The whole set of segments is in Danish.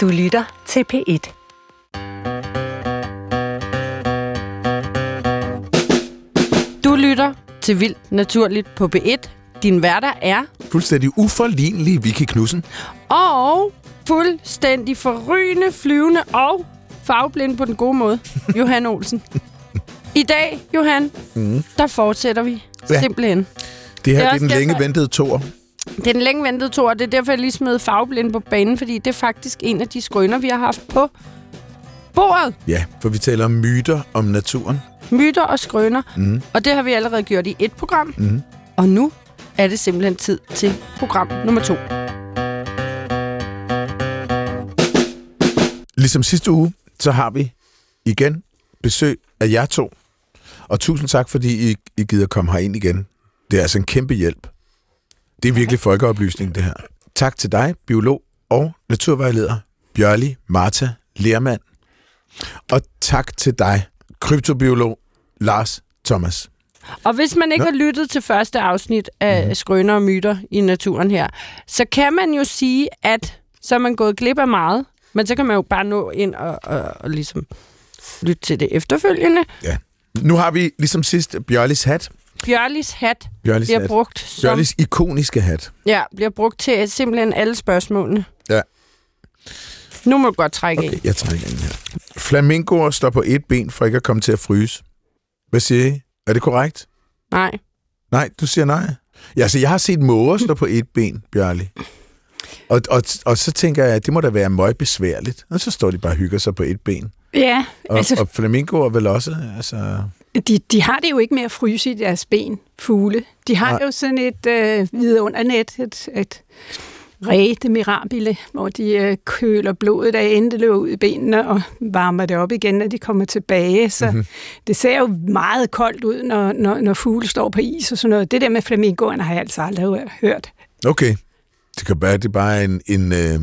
Du lytter til P1. Du lytter til Vildt Naturligt på B1. Din hverdag er Fuldstændig uforlignelig Vicky Knudsen. og fuldstændig forrygende, flyvende og farveblind på den gode måde. Johan Olsen. I dag, Johan, mm. der fortsætter vi Ja. simpelthen. Det her Det er det er, den længe ventede tor. Det er den længe ventede tor, det er derfor, jeg lige smed farveblind på banen, fordi det er faktisk en af de skrøner, vi har haft på bordet. Ja, for vi taler om myter om naturen. Myter og skrøner. Mm. Og det har vi allerede gjort i et program. Mm. Og nu er det simpelthen tid til program nummer to. Ligesom sidste uge, så har vi igen besøg af jer to. Og tusind tak, fordi I, I gider komme herind igen. Det er altså en kæmpe hjælp. Det er virkelig folkeoplysning, det her. Tak til dig, biolog og naturvejleder Bjørli Marta Lermand. Og tak til dig, kryptobiolog Lars Thomas. Og hvis man ikke Nå. har lyttet til første afsnit af Mhm. Skrøner og Myter i naturen her, så kan man jo sige, at så er man gået glip af meget, men så kan man jo bare nå ind og, og, og ligesom lytte til det efterfølgende. Ja. Nu har vi ligesom sidst Bjørlis hat. Bjørlis hat Bjørlis, bliver hat. brugt som, Bjørlis ikoniske hat. ja, bliver brugt til simpelthen alle spørgsmålene. Ja. Nu må du godt trække Okay, ind. jeg trækker ind her. Flamingoer står på et ben for ikke at komme til at fryse. Hvad siger I? Er det korrekt? Nej. Nej, du siger nej. Ja, altså, jeg har set måger stå på et ben, Bjørli. Og, og, og så tænker jeg, at det må da være meget besværligt. Og så står de bare og hygger sig på et ben. Ja, Og, altså, altså... og flamingoer vel også, altså... de, de har det jo ikke med at fryse i deres ben, fugle. De har Nej. jo sådan et øh, vidundernet, et, et rete mirabile, hvor de øh, køler blodet af endeløb ud i benene og varmer det op igen, når de kommer tilbage. Så Mhm. mm-hmm. det ser jo meget koldt ud, når, når, når fugle står på is og sådan noget. Det der med flamingoerne har jeg altså aldrig hørt. Okay. Det kan være, det er bare en, en øh,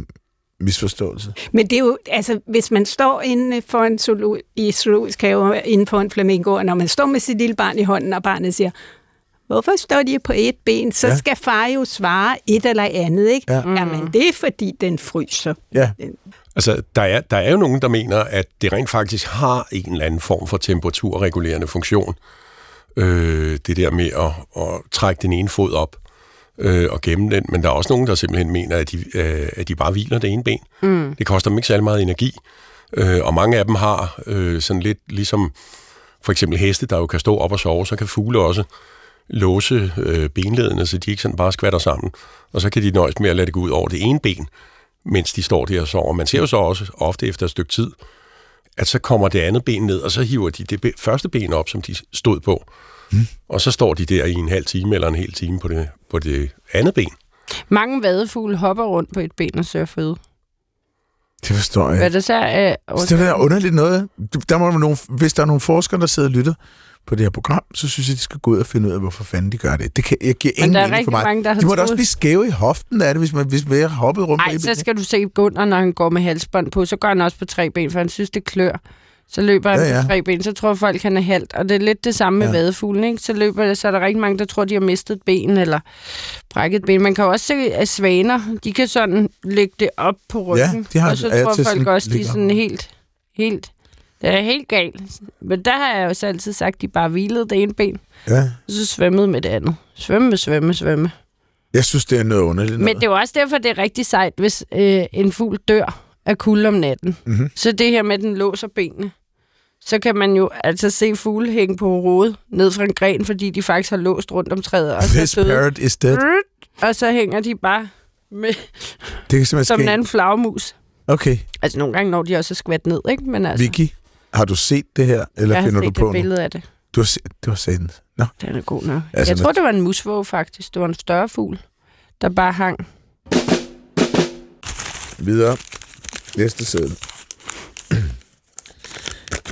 misforståelse. Men det er jo, altså, hvis man står inde for en zoolo, i zoologisk have inden for en flamingo, og når man står med sit lille barn i hånden, og barnet siger, hvorfor står de på et ben, så Ja. ja. skal far jo svare et eller andet, ikke? Ja. Jamen, det er fordi, den fryser. Ja. Altså, der er, der er jo nogen, der mener, at det rent faktisk har en eller anden form for temperaturregulerende funktion. Øh, det der med at, at trække den ene fod op øh, og gemme den. Men der er også nogen, der simpelthen mener, at de, øh, at de bare hviler det ene ben. Mm. Det koster dem ikke særlig meget energi. Øh, og mange af dem har øh, sådan lidt ligesom for eksempel heste, der jo kan stå op og sove, så kan fugle også låse øh, benledene, så de ikke sådan bare skvatter sammen. Og så kan de nøjes med at lade det gå ud over det ene ben, mens de står der og sover. Man ser jo så også ofte efter et stykke tid, at så kommer det andet ben ned, og så hiver de det be- første ben op, som de stod på. Mm. Og så står de der i en halv time eller en hel time på det, på det andet ben. Mange vadefugle hopper rundt på et ben og søger føde. Det forstår jeg. Hvad det så er... Så det er da underligt noget. Der må være nogle, hvis der er nogle forskere, der sidder og lytter på det her program, så synes jeg, de skal gå ud og finde ud af, hvorfor fanden de gør det. Det kan, jeg giver Men ingen der er mening for rigtig mig. mange, der har de må da troet- også blive skæve i hoften af det, hvis man hvis man har hoppet rundt Nej, så skal du se Gunnar, når han går med halsbånd på. Så går han også på tre ben, for han synes, det klør. Så løber han Ja, ja, ja. ja. på tre ben, så tror folk, han er halvt. Og det er lidt det samme med Ja. ja. vadefuglen, ikke? Så, løber, så er der rigtig mange, der tror, de har mistet et ben eller brækket et ben. Man kan jo også se, at svaner, de kan sådan lægge det op på ryggen. de har og så tror folk også, de er sådan helt, helt... Det er helt galt. Men der har jeg jo så altid sagt, at de bare hvilede det ene ben, Ja. og så svømmede med det andet. Svømme, svømme, svømme. Jeg synes, det er noget underligt Men noget. det er jo også derfor, det er rigtig sejt, hvis øh, en fugl dør af kulde om natten. Mhm. Så det her med, at den låser benene, så kan man jo altså se fugle hænge på hovedet ned fra en gren, fordi de faktisk har låst rundt om træet. Og, This så, parrot is dead. og så hænger de bare med, Det kan som en anden flagmus. Okay, Altså nogle gange når de også er skvat ned, ikke? Men altså, Vicky, har du set det her, eller jeg har finder du set på et nu? billede af det. Du har, set, du har set den. Nå, Den er god nok. Altså, jeg tror, det var en musvåge faktisk. Det var en større fugl, der bare hang. videre. Næste sæde.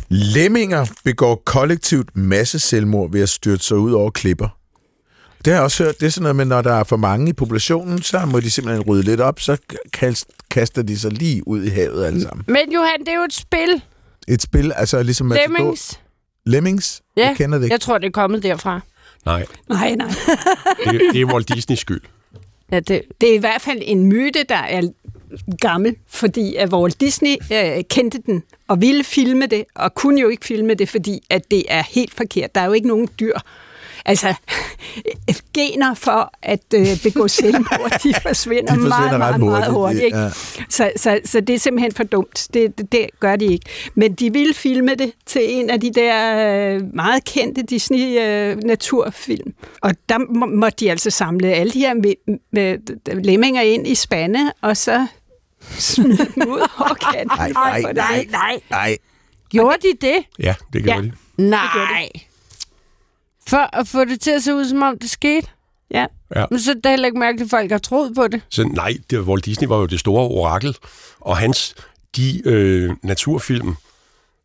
Lemminger begår kollektivt masse selvmord ved at styrte sig ud over klipper. Det har jeg også hørt. Det er sådan noget med, når der er for mange i populationen, så må de simpelthen rydde lidt op, så kast- kaster de sig lige ud i havet alle sammen. Men Johan, det er jo et spil. Et spil, altså ligesom... Lemmings. Lemmings? Ja, Jeg kender det ikke. Jeg tror, det er kommet derfra. Nej, Nej, nej. det, det er Walt Disneys skyld. Ja, det, Det er i hvert fald en myte, der er gammel, fordi at Walt Disney øh, kendte den og ville filme det, og kunne jo ikke filme det, fordi at det er helt forkert. Der er jo ikke nogen dyr, altså gener for at øh, begå selvmord, de forsvinder, De forsvinder meget, meget, meget hurtigt. Ikke? ja. Så, så, så det er simpelthen for dumt. Det, det, det gør de ikke. Men de ville filme det til en af de der øh, meget kendte Disney-naturfilm. og der må, måtte de altså samle alle de her med, med, lemminger ind i spande, og så smide dem ud kanten. Nej, nej, nej. nej. Nej, Gjorde de det? Ja, det gjorde Ja. de. Nej. For at få det til at se ud, som om det skete? Ja. Ja. Men så er det heller ikke mærkeligt, at folk har troet på det. Så nej, det, Walt Disney var jo det store orakel, og hans, de øh, naturfilm,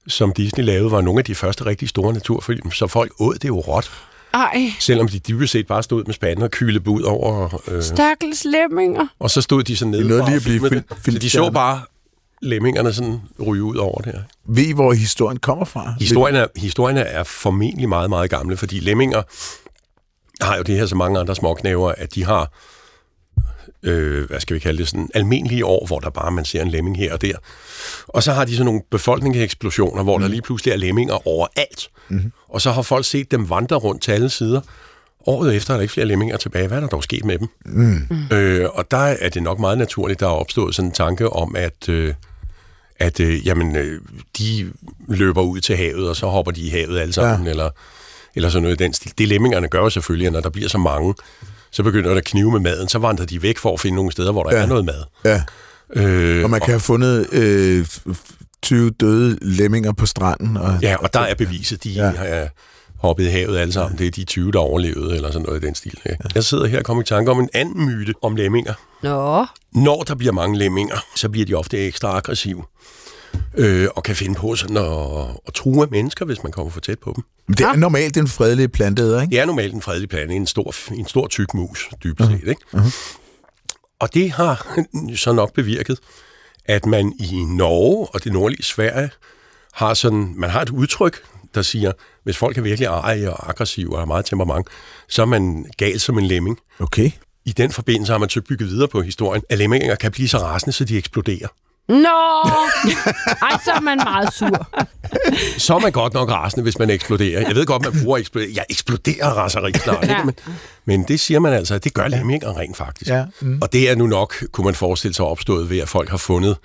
som Disney lavede, var nogle af de første rigtig store naturfilm, så folk åd det jo råt, Ej, selvom de dybest set bare stod med spanden og kylede ud over, øh, stakkels lemminger. og så stod de så nede Det noget og lige at blive fil-. Så de så bare lemmingerne sådan ryge ud over det her. ved I, hvor historien kommer fra? Historien er, historien er formentlig meget, meget gamle, fordi lemminger har jo det her så mange andre småknæver, at de har, øh, hvad skal vi kalde det, sådan almindelige år, hvor der bare man ser en lemming her og der. Og så har de sådan nogle befolkningseksplosioner, hvor mm. der lige pludselig er lemminger overalt. Mm. Og så har folk set dem vandre rundt til alle sider. Året efter er der ikke flere lemminger tilbage. Hvad er der dog sket med dem? Mm. Øh, og der er det nok meget naturligt, der er opstået sådan en tanke om, at... Øh, at øh, jamen, øh, de løber ud til havet, og så hopper de i havet alle sammen, ja. eller, eller sådan noget i den stil. Det lemmingerne gør jo selvfølgelig, at når der bliver så mange, så begynder der at knive med maden, så vandrer de væk for at finde nogle steder, hvor der Ja. ja. er noget mad. Ja, Øh, og man kan have fundet øh, 20 døde lemminger på stranden. Og, Ja, og der er beviset, de Ja. ja. har hoppet i havet alle sammen. Det er de 20, der overlevede, eller sådan noget i den stil. Ikke? Jeg sidder her og kommer i tanke om en anden myte om lemminger. Nå. Når der bliver mange lemminger, så bliver de ofte ekstra aggressive. Øh, og kan finde på sådan at, at true mennesker, hvis man kommer for tæt på dem. Men det er normalt en fredelig planteæder, ikke? Det er normalt en fredelig plante, en stor, en stor tyk mus, dybest set. Ikke? Og det har så nok bevirket, at man i Norge og det nordlige Sverige har sådan, man har et udtryk, der siger, hvis folk er virkelig arige og aggressive og har meget temperament, så er man gal som en lemming. Okay. I den forbindelse har man så bygget videre på historien, at lemminger kan blive så rasende, så de eksploderer. Nå! Ej, så er man meget sur. Så er man godt nok rasende, hvis man eksploderer. Jeg ved godt, man bruger eksplodere. Jeg eksploderer raseri snart, Ja. ikke? Men, men det siger man altså, at det gør lemminger rent faktisk. Ja, mm. Og det er nu nok, kunne man forestille sig, opstået ved, at folk har fundet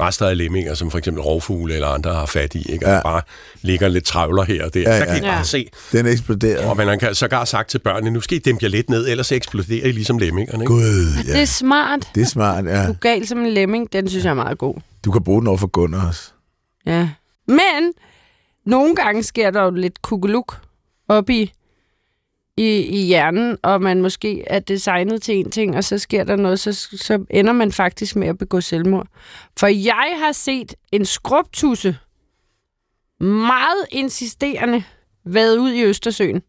rester af lemminger, som for eksempel rovfugle eller andre har fat i, ikke? Og Ja. bare ligger lidt travler her og der. Ja, Ja, så kan. I bare Ja. se. Den eksploderede. Og man kan sågar sagt til børnene, nu skal I dæmpe jer lidt ned, ellers eksploderer I ligesom lemmingerne. Ikke? Gud, Det ja. er smart. Det er smart, ja. Du gal som en lemming. Den synes jeg er meget god. Du kan bruge den over for Gunnar også. Ja. Men nogle gange sker der jo lidt kugeluk op i, i, i hjernen, og man måske er designet til en ting, og så sker der noget, så, så ender man faktisk med at begå selvmord. For jeg har set en skrubtusse meget insisterende været ud i Østersøen.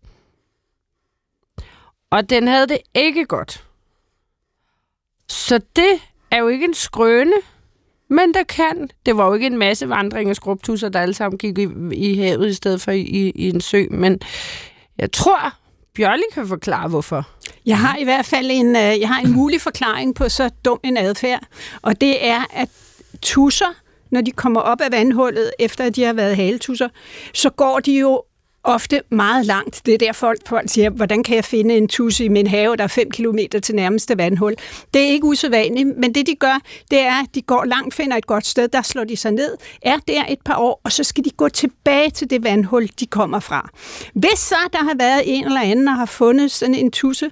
Og den havde det ikke godt. Så det er jo ikke en skrøne, men der kan. Det var jo ikke en masse vandring af skrubtusser, der alle sammen gik i, i havet i stedet for i, i en sø. Men jeg tror, Bjørling kan forklare, hvorfor. Jeg har i hvert fald en, øh, jeg har en mulig forklaring på så dum en adfærd, og det er, at tusser, når de kommer op af vandhullet, efter at de har været haletusser, så går de jo ofte meget langt. Det er der folk, folk siger, hvordan kan jeg finde en tusse i min have, der er 5 km til nærmeste vandhul. Det er ikke usædvanligt, men det de gør, det er, at de går langt, finder et godt sted, der slår de sig ned, er der et par år, og så skal de gå tilbage til det vandhul, de kommer fra. Hvis så der har været en eller anden, der har fundet sådan en tusse,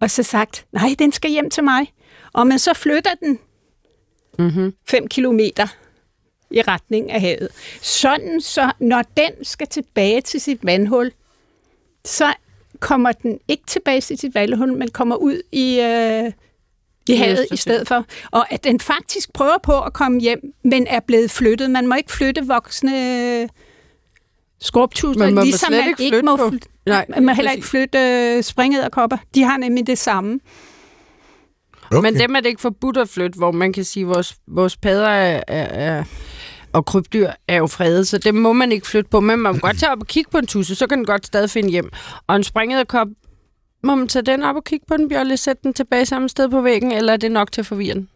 og så sagt, nej, den skal hjem til mig, og man så flytter den Mm-hmm. 5 kilometer i retning af havet. Sådan, så når den skal tilbage til sit vandhul, så kommer den ikke tilbage til sit vandhul, men kommer ud i, øh, i havet i stedet for. Og at den faktisk prøver på at komme hjem, men er blevet flyttet. Man må ikke flytte voksne skorptuser, Man må ligesom slet man ikke ikke flytte må, på- fly- Nej, man må heller ikke flytte øh, springederkopper. De har nemlig det samme. Okay. Men dem er det ikke forbudt at flytte, hvor man kan sige, at vores, vores padder er, er, er, og krybdyr er jo fredet, så dem må man ikke flytte på. Men man må godt tage op og kigge på en tusse, så kan den godt stadig finde hjem. Og en springederkop, må man tage den op og kigge på den, Bjørle, sætte den tilbage samme sted på væggen, eller er det nok til at forvirre den?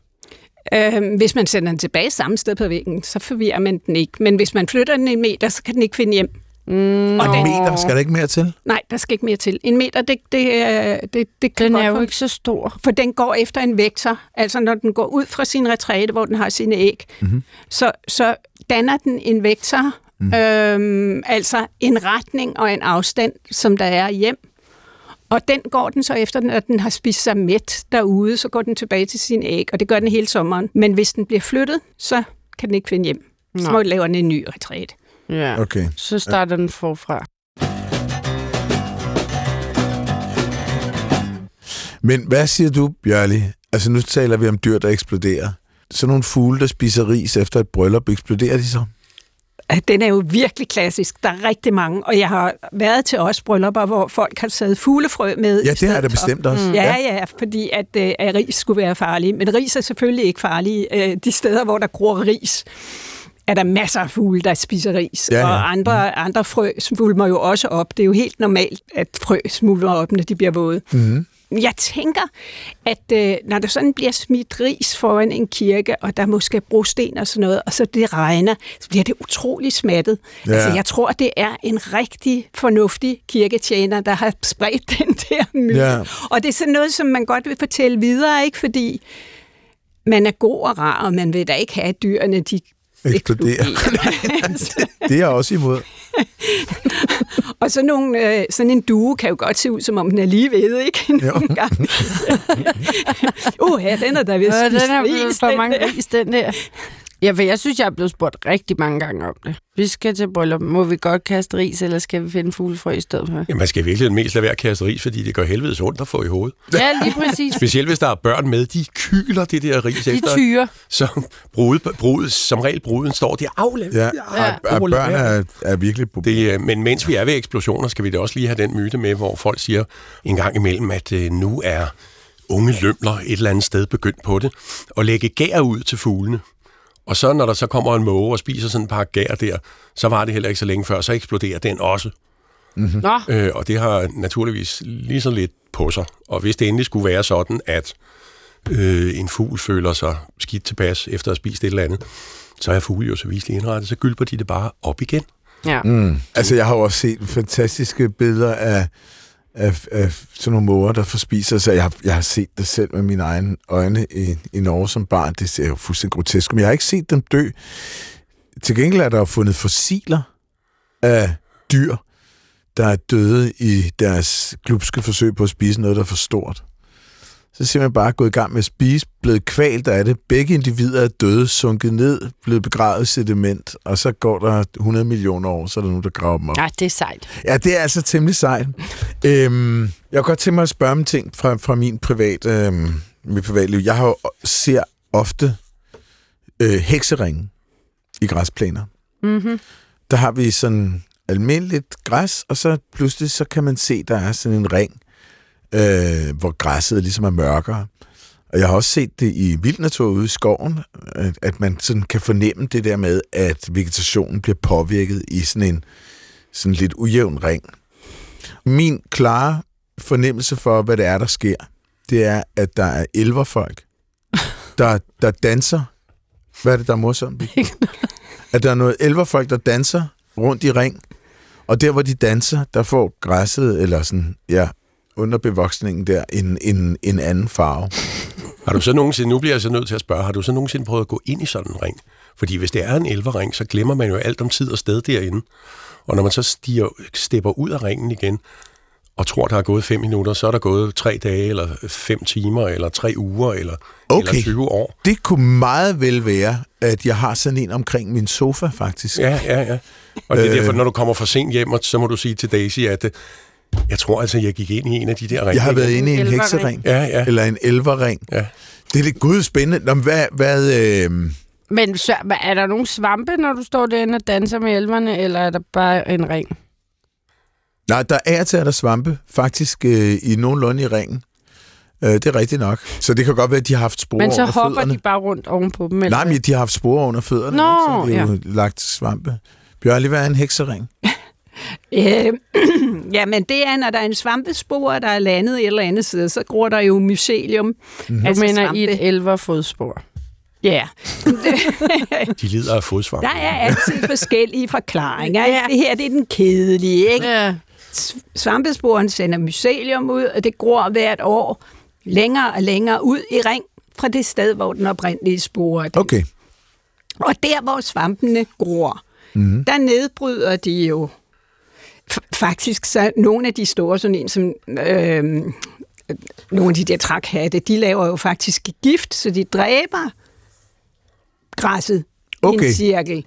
Øh, hvis man sender den tilbage samme sted på væggen, så forvirrer man den ikke. Men hvis man flytter den en meter, så kan den ikke finde hjem. Mm, Og En meter, skal der ikke mere til? Nej, der skal ikke mere til. En meter, det, det, øh, det, det kan Den godt er jo ikke så stor. For den går efter en vektor. Altså når den går ud fra sin retræte, hvor den har sine æg, mm-hmm. så, så danner den en vektor, mm. øhm, altså en retning og en afstand, som der er hjem. Og den går den så efter, når den har spist sig mæt derude, så går den tilbage til sin æg, og det gør den hele sommeren. Men hvis den bliver flyttet, så kan den ikke finde hjem. Så må laver den en ny retræte. Ja. Okay. Så starter den forfra. Men hvad siger du, Bjørli? Altså nu taler vi om dyr, der eksploderer. Så nogle fugle, der spiser ris efter et bryllup, eksploderer de så? Den er jo virkelig klassisk. Der er rigtig mange, og jeg har været til os bryllupper, hvor folk har taget fuglefrø med. Ja, det har for. bestemt også. Mm. Ja, ja, fordi at, øh, at ris skulle være farlig. Men ris er selvfølgelig ikke farlig. Øh, de steder, hvor der gror ris, er der masser af fugle, der spiser ris. Ja, ja. Og andre, andre frø smulmer jo også op. Det er jo helt normalt, at frø smulmer op, når de bliver våde. Mm-hmm. Jeg tænker, at øh, når der sådan bliver smidt ris foran en kirke, og der måske er brosten og sådan noget, og så det regner, så bliver det utrolig smattet. Ja. Altså, jeg tror, det er en rigtig fornuftig kirketjener, der har spredt den der myte. Ja. Og det er sådan noget, som man godt vil fortælle videre, ikke? Fordi man er god og rar, og man vil da ikke have, at dyrene de Eksploderer. Det er jeg også imod. og så nogle, øh, sådan en due kan jo godt se ud, som om den er lige ved, ikke? Nogle gange. uh, ja, den er der vist Øh, den spist er for den mange ris, den der. Ja, for jeg synes, jeg er blevet spurgt rigtig mange gange om det. Vi skal til bryllup. Må vi godt kaste ris, eller skal vi finde fuglefrø i stedet for? Ja, man skal virkelig mest lade være at kaste ris, fordi det gør helvedes ondt at få i hovedet. Ja, lige præcis. Specielt hvis der er børn med, de kyler det der ris De efter. tyre. Så brud, brud, som regel bruden står der. Aflad. Ja, Ja. og, og børn er, er virkelig... Det, Det, øh, men mens vi er ved eksplosioner, skal vi da også lige have den myte med, hvor folk siger en gang imellem, at øh, nu er unge lømler et eller andet sted begyndt på det, og lægge gær ud til fuglene. Og så når der så kommer en måge og spiser sådan en par gær der, så var det heller ikke så længe før, så eksploderer den også. Nå, Øh, og det har naturligvis lige så lidt på sig. Og hvis det endelig skulle være sådan, at øh, en fugl føler sig skidt tilpas efter at have spist et eller andet, så er fugle jo så viselig indrettet, så gylper de det bare op igen. ja. mm. Altså, jeg har jo også set fantastiske billeder af, af, af sådan nogle måger, der forspiser sig. Jeg har, jeg har set det selv med mine egne øjne i, i Norge som barn. Det ser jo fuldstændig grotesk men jeg har ikke set dem dø. Til gengæld er der fundet fossiler af dyr, der er døde i deres glupske forsøg på at spise noget, der er for stort. Så simpelthen bare gået i gang med at spise, blevet kvalt af det. Begge individer er døde, sunket ned, blevet begravet i sediment, og så går der 100 millioner år, så er der nogen, der graver dem op. ja, det er sejt. Ja, det er altså temmelig sejt. øhm, jeg kunne godt tænke mig at spørge om ting fra, fra min privat, øhm, mit privatliv. Jeg har jo, ser ofte øh, hekseringe i græsplæner. Mm-hmm. Der har vi sådan almindeligt græs, og så pludselig så kan man se, der er sådan en ring, øh, hvor græsset ligesom er mørkere. Og jeg har også set det i vild natur ude i skoven, at, at man sådan kan fornemme det der med, at vegetationen bliver påvirket i sådan en sådan lidt ujævn ring. Min klare fornemmelse for, hvad det er, der sker, det er, at der er elverfolk, der, der danser. Hvad er det, der er morsomt? at der er noget elverfolk, der danser rundt i ring, og der, hvor de danser, der får græsset, eller sådan, ja, under bevoksningen der, en, en, en anden farve. Har du så nogensinde, nu bliver jeg så nødt til at spørge, har du så nogensinde prøvet at gå ind i sådan en ring? Fordi hvis det er en elverring, så glemmer man jo alt om tid og sted derinde. Og når man så stiger, stepper ud af ringen igen, og tror, der er gået fem minutter, så er der gået tre dage, eller fem timer, eller tre uger, eller, Okay. eller 20 år. Det kunne meget vel være, at jeg har sådan en omkring min sofa, faktisk. Ja, ja, ja. Og det er Øh. derfor, når du kommer for sent hjem, så må du sige til Daisy, at jeg tror altså, jeg gik ind i en af de der ringe. Jeg har været inde i en Elverring. heksering. Ja, ja. Eller en elverring. ja. Det er lidt gudspændende. Nå, men hvad, hvad, øh, Men så, er der nogen svampe, når du står derinde og danser med elverne, eller er der bare en ring? nej, der er til, at der svampe, faktisk øh, i nogenlunde i ringen. Øh, det er rigtigt nok. Så det kan godt være, at de har haft sporer Men så under hopper fødderne. de bare rundt ovenpå dem? Eller? Nej, men de har haft sporer under fødderne. Nå, ikke? så de har jo lagt svampe. Bjørli, hvad er en heksering? Øh, jamen, det er, når der er en svampespor, der er landet et eller andet sted, så gror der jo mycelium. Du Altså mener svampe. i et elverfodspor? Ja, De lider af fodsvamp. der er altid forskellige forklaringer. Ja. Det her det er den kedelige, ikke? Ja. Svampesporen sender mycelium ud, og det gror hvert år længere og længere ud i ring fra det sted, hvor den oprindelige spore er. Okay. Og der, hvor svampene gror, mm. der nedbryder de jo faktisk så nogle af de store, sådan en som øh, nogle af de der trækhatte, de laver jo faktisk gift, så de dræber græsset Okay. i en cirkel.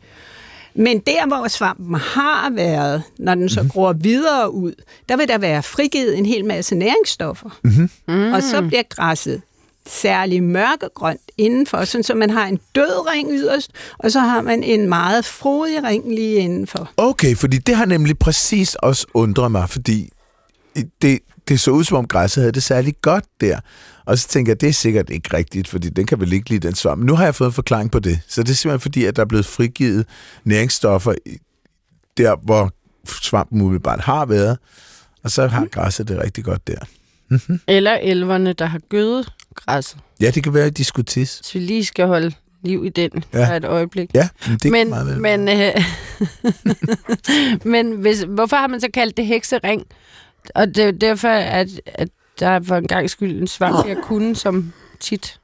Men der, hvor svampen har været, når den så mm. gror videre ud, der vil der være frigivet en hel masse næringsstoffer. Mm. Og så bliver græsset særlig mørkegrønt indenfor, sådan så man har en død ring yderst, og så har man en meget frodig ring lige indenfor. Okay, fordi det har nemlig præcis også undret mig, fordi det, det så ud som om græsset havde det særlig godt der. Og så tænker jeg, det er sikkert ikke rigtigt, fordi den kan vel ikke lide den svamp. Men nu har jeg fået en forklaring på det. Så det er simpelthen fordi, at der er blevet frigivet næringsstoffer der, hvor svampen umiddelbart har været. Og så har græsset det rigtig godt der. Eller elverne, der har gødet græsset. Ja, det kan være i diskutis. Så vi lige skal holde liv i den Ja. for et øjeblik. Ja, men det men, meget vel. men, øh, men hvis, hvorfor har man så kaldt det heksering? Og det er derfor, at, at der er for en gang skyld en svamp, jeg kunne, som tit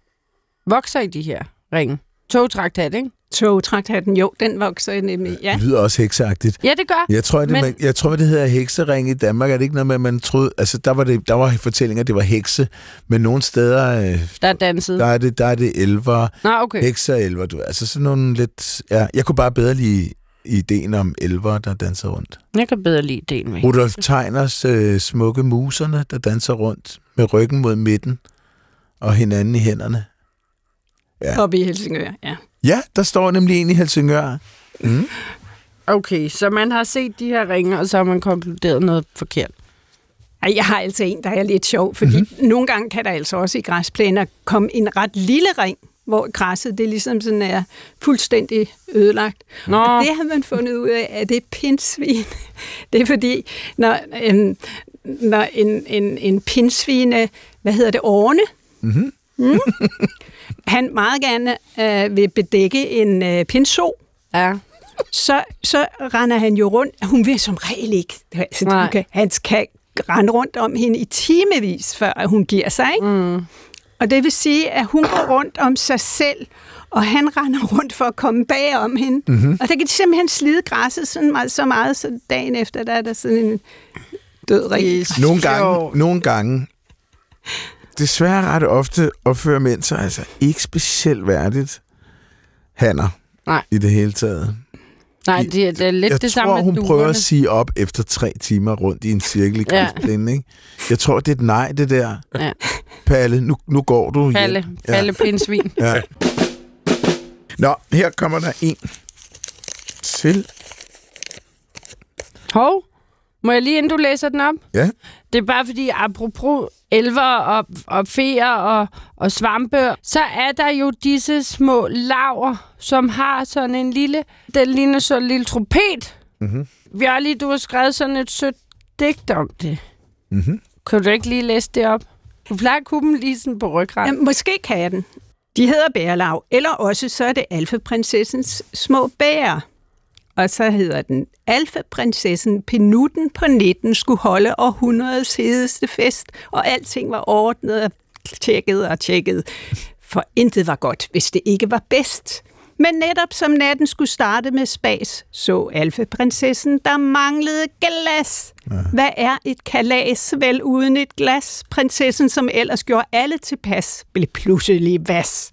vokser i de her ringe. Togtraktat, ikke? Togtraktaten, jo, den vokser nemlig, ja. Det lyder også hekseagtigt. Ja, det gør. Jeg tror, det, Men- man, jeg tror, det hedder heksering i Danmark. Er det ikke noget med, at man troede... Altså, der var, det, der var fortællinger, det var hekse. Men nogle steder, øh, Der er danset. der er det, der er det elver. Nå, okay. Hekser og elver, du Altså sådan nogle lidt... Ja, jeg kunne bare bedre lide ideen om elver, der danser rundt. Jeg kan bedre lide den med. Rudolf Teiners øh, smukke muserne, der danser rundt med ryggen mod midten og hinanden i hænderne. Ja. Oppe i Helsingør, ja. Ja, der står nemlig en i Helsingør. Mm. Okay, så man har set de her ringe, og så har man konkluderet noget forkert. Ej, jeg har altså en, der er lidt sjov, fordi Mhm. mm-hmm. nogle gange kan der altså også i græsplæner komme en ret lille ring, hvor græsset det ligesom sådan er fuldstændig ødelagt. Nå. Og det har man fundet ud af, at det er pindsvin. Det er fordi, når en, når en, en, en pindsvine, hvad hedder det, orne, Mhm. mm, han meget gerne øh, vil bedække en øh, pinso, Ja. så, så render han jo rundt. Hun vil som regel ikke. Altså, Nej. hun kan, han kan rende rundt om hende i timevis, før hun giver sig. Ikke? Mm. Og det vil sige, at hun går rundt om sig selv, og han render rundt for at komme bag om hende. Mm-hmm. Og der kan de simpelthen slide græsset sådan meget, så meget, så dagen efter, der er der sådan en død. Yes. Nogle gange, nogle gange, desværre ret ofte opfører mænd sig altså ikke specielt værdigt. Hanner. Nej. I det hele taget. Nej, det, er- det er lidt jeg det tror, samme hun med prøver duerne. at sige op efter tre timer rundt i en cirkel i Ja. ikke? Jeg tror, det er et nej, det der. Ja. Palle, nu, nu går du Palle, hjem. Palle pindsvin. Ja. ja. Nå, her kommer der en til. Hov, må jeg lige inden du læser den op? Ja. Det er bare fordi, apropos elver og, og feer og, og svampe, så er der jo disse små laver, som har sådan en lille, den ligner sådan en lille trompet. Mhm. Bjørli, du har skrevet sådan et sødt digt om det. Mhm. Kan du ikke lige læse det op? Du plejer at kunne dem lige sådan på ryggraden. Ja, måske kan jeg den. De hedder bærelav, eller også så er det alfeprinsessens små bærer. Og så hedder den Alfeprinsessen Penutten på 19 skulle holde århundredets hedeste fest, og alting var ordnet og tjekket og tjekket. For intet var godt, hvis det ikke var bedst. Men netop som natten skulle starte med spas, så Alfeprinsessen, der manglede glas. Ja. Hvad er et kalas vel uden et glas? Prinsessen, som ellers gjorde alle tilpas, blev pludselig vas.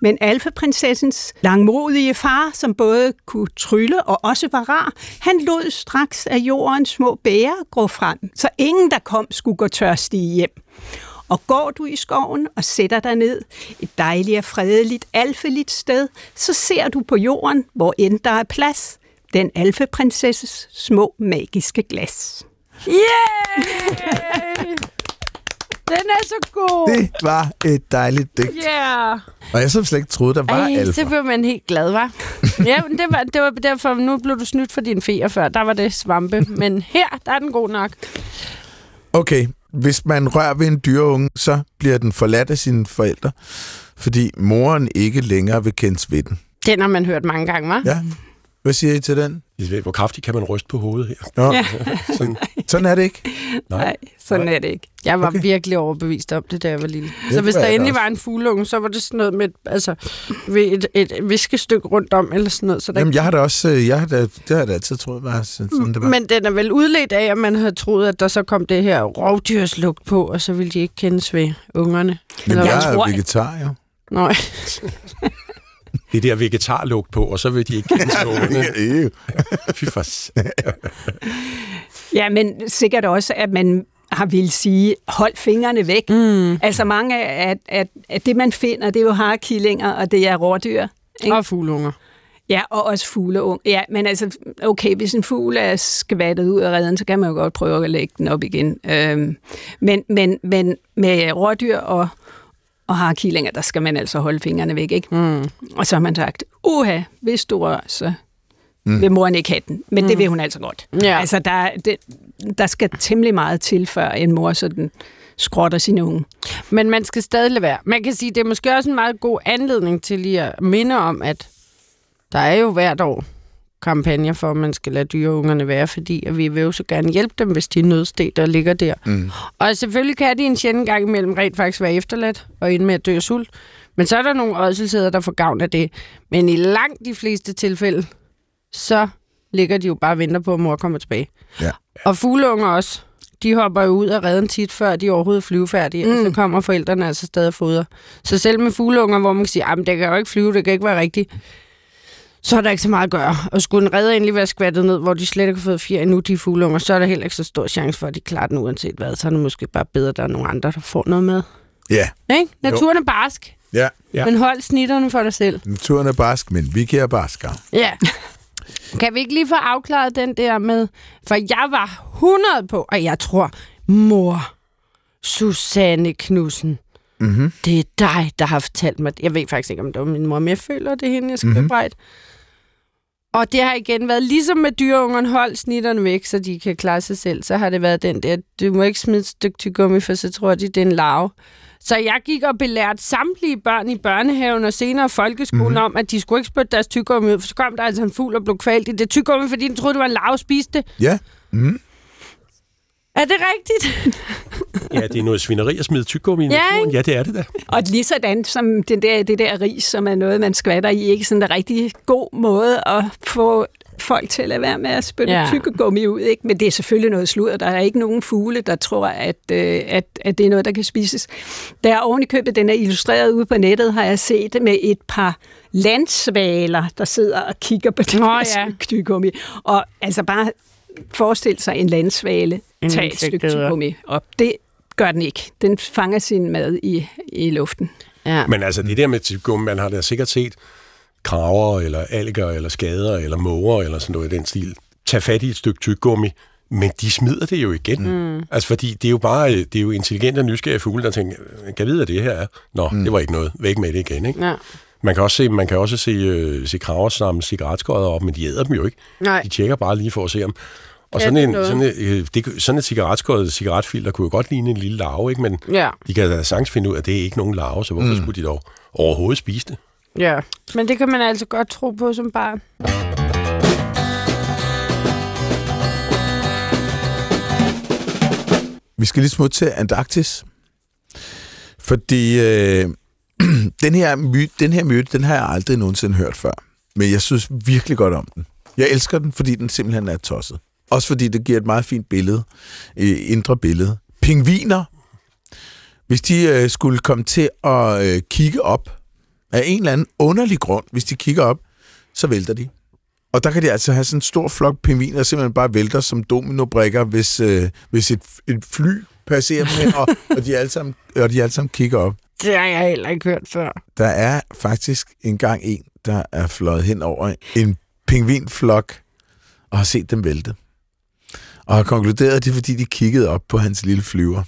Men alfaprinsessens langmodige far, som både kunne trylle og også var rar, han lod straks af jordens små bære gro frem, så ingen der kom skulle gå tørstige hjem. Og går du i skoven og sætter dig ned, et dejligt og fredeligt alfeligt sted, så ser du på jorden, hvor end der er plads, den alfeprinsesses små magiske glas. Yeah! Den er så god! Det var et dejligt digt. Yeah! Og jeg som slet ikke troede, der var Ej, alfa. det blev man helt glad, var. ja, men det var, det var derfor, nu blev du snydt for din feer før. Der var det svampe. Men her, der er den god nok. Okay, hvis man rører ved en dyreunge, så bliver den forladt af sine forældre. fordi moren ikke længere vil kendes ved den. Den har man hørt mange gange, hva'? Ja. Hvad siger I til den? Hvor kraftigt kan man ryste på hovedet her? Nå, Ja. Sådan, sådan er det ikke. nej. Nej, sådan er det ikke. Jeg var Okay. virkelig overbevist om det, da jeg var lille. det så hvis der jeg endelig også. var en fugleunge, så var det sådan noget med et, altså, ved et, et viskestykke rundt om, eller sådan noget. Så der Jamen, jeg har da også, øh, jeg har da, det har jeg da altid troet var sådan, sådan det var. Men den er vel udledt af, at man havde troet, at der så kom det her rovdyrslugt på, og så ville de ikke kendes ved ungerne. Men Eller- jeg er jo vegetar, jo. Nej. Det der vegetarlugt på, og så vil de ikke kende. Ew. Fy for... Ja, men sikkert også, at man har vil sige, hold fingrene væk. Mm. Altså mange af, at, at det, man finder, det er jo harekillinger, og det er rådyr. Ikke? Og fugleunger. Ja, og også fugleung. Ja, men altså, okay, hvis en fugl er skvattet ud af redden, så kan man jo godt prøve at lægge den op igen. Øhm, men, men, men med rådyr og, og harekillinger, der skal man altså holde fingrene væk, ikke? Mm. Og så har man sagt, uha, hvis du rører, så Mm. vil moren ikke have den. Men mm. det vil hun altså godt. Ja. Altså, der, er- det, der skal temmelig meget til, før en mor sådan skrotter sine unge. Men man skal stadig lade være. Man kan sige, det er måske også en meget god anledning til lige at minde om, at der er jo hvert år kampagner for, at man skal lade dyreungerne være, fordi at vi vil jo så gerne hjælpe dem, hvis de er nødstedt og ligger der. Mm. Og selvfølgelig kan de en sjældent gang imellem rent faktisk være efterladt og ende med at dø af sult. Men så er der nogle ådselsæder, der får gavn af det. Men i langt de fleste tilfælde, så ligger de jo bare og venter på, at mor kommer tilbage. Ja. Og fugleunger også. De hopper jo ud af redden tit, før de overhovedet er flyvefærdige, mm. og så kommer forældrene altså stadig og fodrer. Så selv med fugleunger, hvor man kan sige, at det kan jo ikke flyve, det kan ikke være rigtigt, så er der ikke så meget at gøre. Og skulle en redder endelig være skvattet ned, hvor de slet ikke har fået fjer endnu, de fugleunger, så er der heller ikke så stor chance for, at de klarer den uanset hvad. Så er det måske bare bedre, at der er nogle andre, der får noget med. Ja, Ikke? Naturen er barsk, ja. Ja. men hold snitterne for dig selv. Naturen er barsk, men vi er barskere. Ja. Kan vi ikke lige få afklaret den der med, for jeg var 100 på, og jeg tror, mor, Susanne Knudsen, Mm-hmm. det er dig, der har fortalt mig, jeg ved faktisk ikke, om det var min mor, men jeg føler, det er hende, jeg skal mm-hmm. Mhm. bebrejde. Og det har igen været, ligesom med dyreungerne, hold snitterne væk, så de kan klare sig selv, så har det været den der, du må ikke smide et stykke tyggegummi, for så tror de, det er en larve. Så jeg gik og belærte samtlige børn i børnehaven og senere folkeskolen Mhm. mm-hmm. om, at de skulle ikke spytte deres tyggegummi ud, for så kom der altså en fugl og blev kvalt i det tyggegummi, fordi den troede, det var en larve spiste det. Ja. Mm. Er det rigtigt? Ja, det er noget svineri at smide tyggegummi i Ja, naturen. Ja, det er det da. Og lige sådan som den der, det der ris, som er noget, man skvatter i, ikke sådan en rigtig god måde at få folk til at lade være med at spytte Ja. tykkegummi ud. Ikke? Men det er selvfølgelig noget sludder. Der er ikke nogen fugle, der tror, at, øh, at, at det er noget, der kan spises. Da jeg oven i købet, den er illustreret ude på nettet, har jeg set med et par landsvaler, der sidder og kigger på det her ja. stykke tyggegummi. Og altså bare forestil sig en landsvale En tage et stykke tyggegummi op. Det gør den ikke. Den fanger sin mad i, i luften. Ja. Men altså, det der med tyggegummi, man har da sikkert set kraver, eller alger, eller skader, eller måger, eller sådan noget i den stil. Tag fat i et stykke tyggegummi, men de smider det jo igen. Mm. Altså, fordi det er jo bare det er jo intelligente og nysgerrige fugle, der tænker, kan jeg vide, hvad det her er? Nå, mm. det var ikke noget. Væk med det igen, ikke? ja. Man kan også se, man kan også se, øh, se kraver samle cigaretskodder op, men de æder dem jo ikke. Nej. De tjekker bare lige for at se om. Og sådan, det en, sådan, et, øh, det, sådan et cigaretskåret cigaretfilter kunne jo godt ligne en lille larve, ikke? men Ja. de kan da sagtens finde ud af, at det er ikke nogen larve, så hvorfor mm. skulle de dog overhovedet spise det? ja. Men det kan man altså godt tro på som barn. Vi skal lige smutte til Antarktis. Fordi øh, den, her myte, den her myte, den har jeg aldrig nogensinde hørt før. Men jeg synes virkelig godt om den. Jeg elsker den, fordi den simpelthen er tosset. Også fordi det giver et meget fint billede, øh, indre billede. Pingviner, hvis de øh, skulle komme til at øh, kigge op af en eller anden underlig grund, hvis de kigger op, så vælter de. Og der kan de altså have sådan en stor flok pingviner, der simpelthen bare vælter som dominobrikker, hvis, øh, hvis et, et fly passerer dem hen, og, og, de alle sammen, og de alle sammen kigger op. Det har jeg heller ikke hørt før. Der er faktisk engang en, der er fløjet hen over en pingvinflok og har set dem vælte. Og har konkluderet, at det er, fordi de kiggede op på hans lille flyver.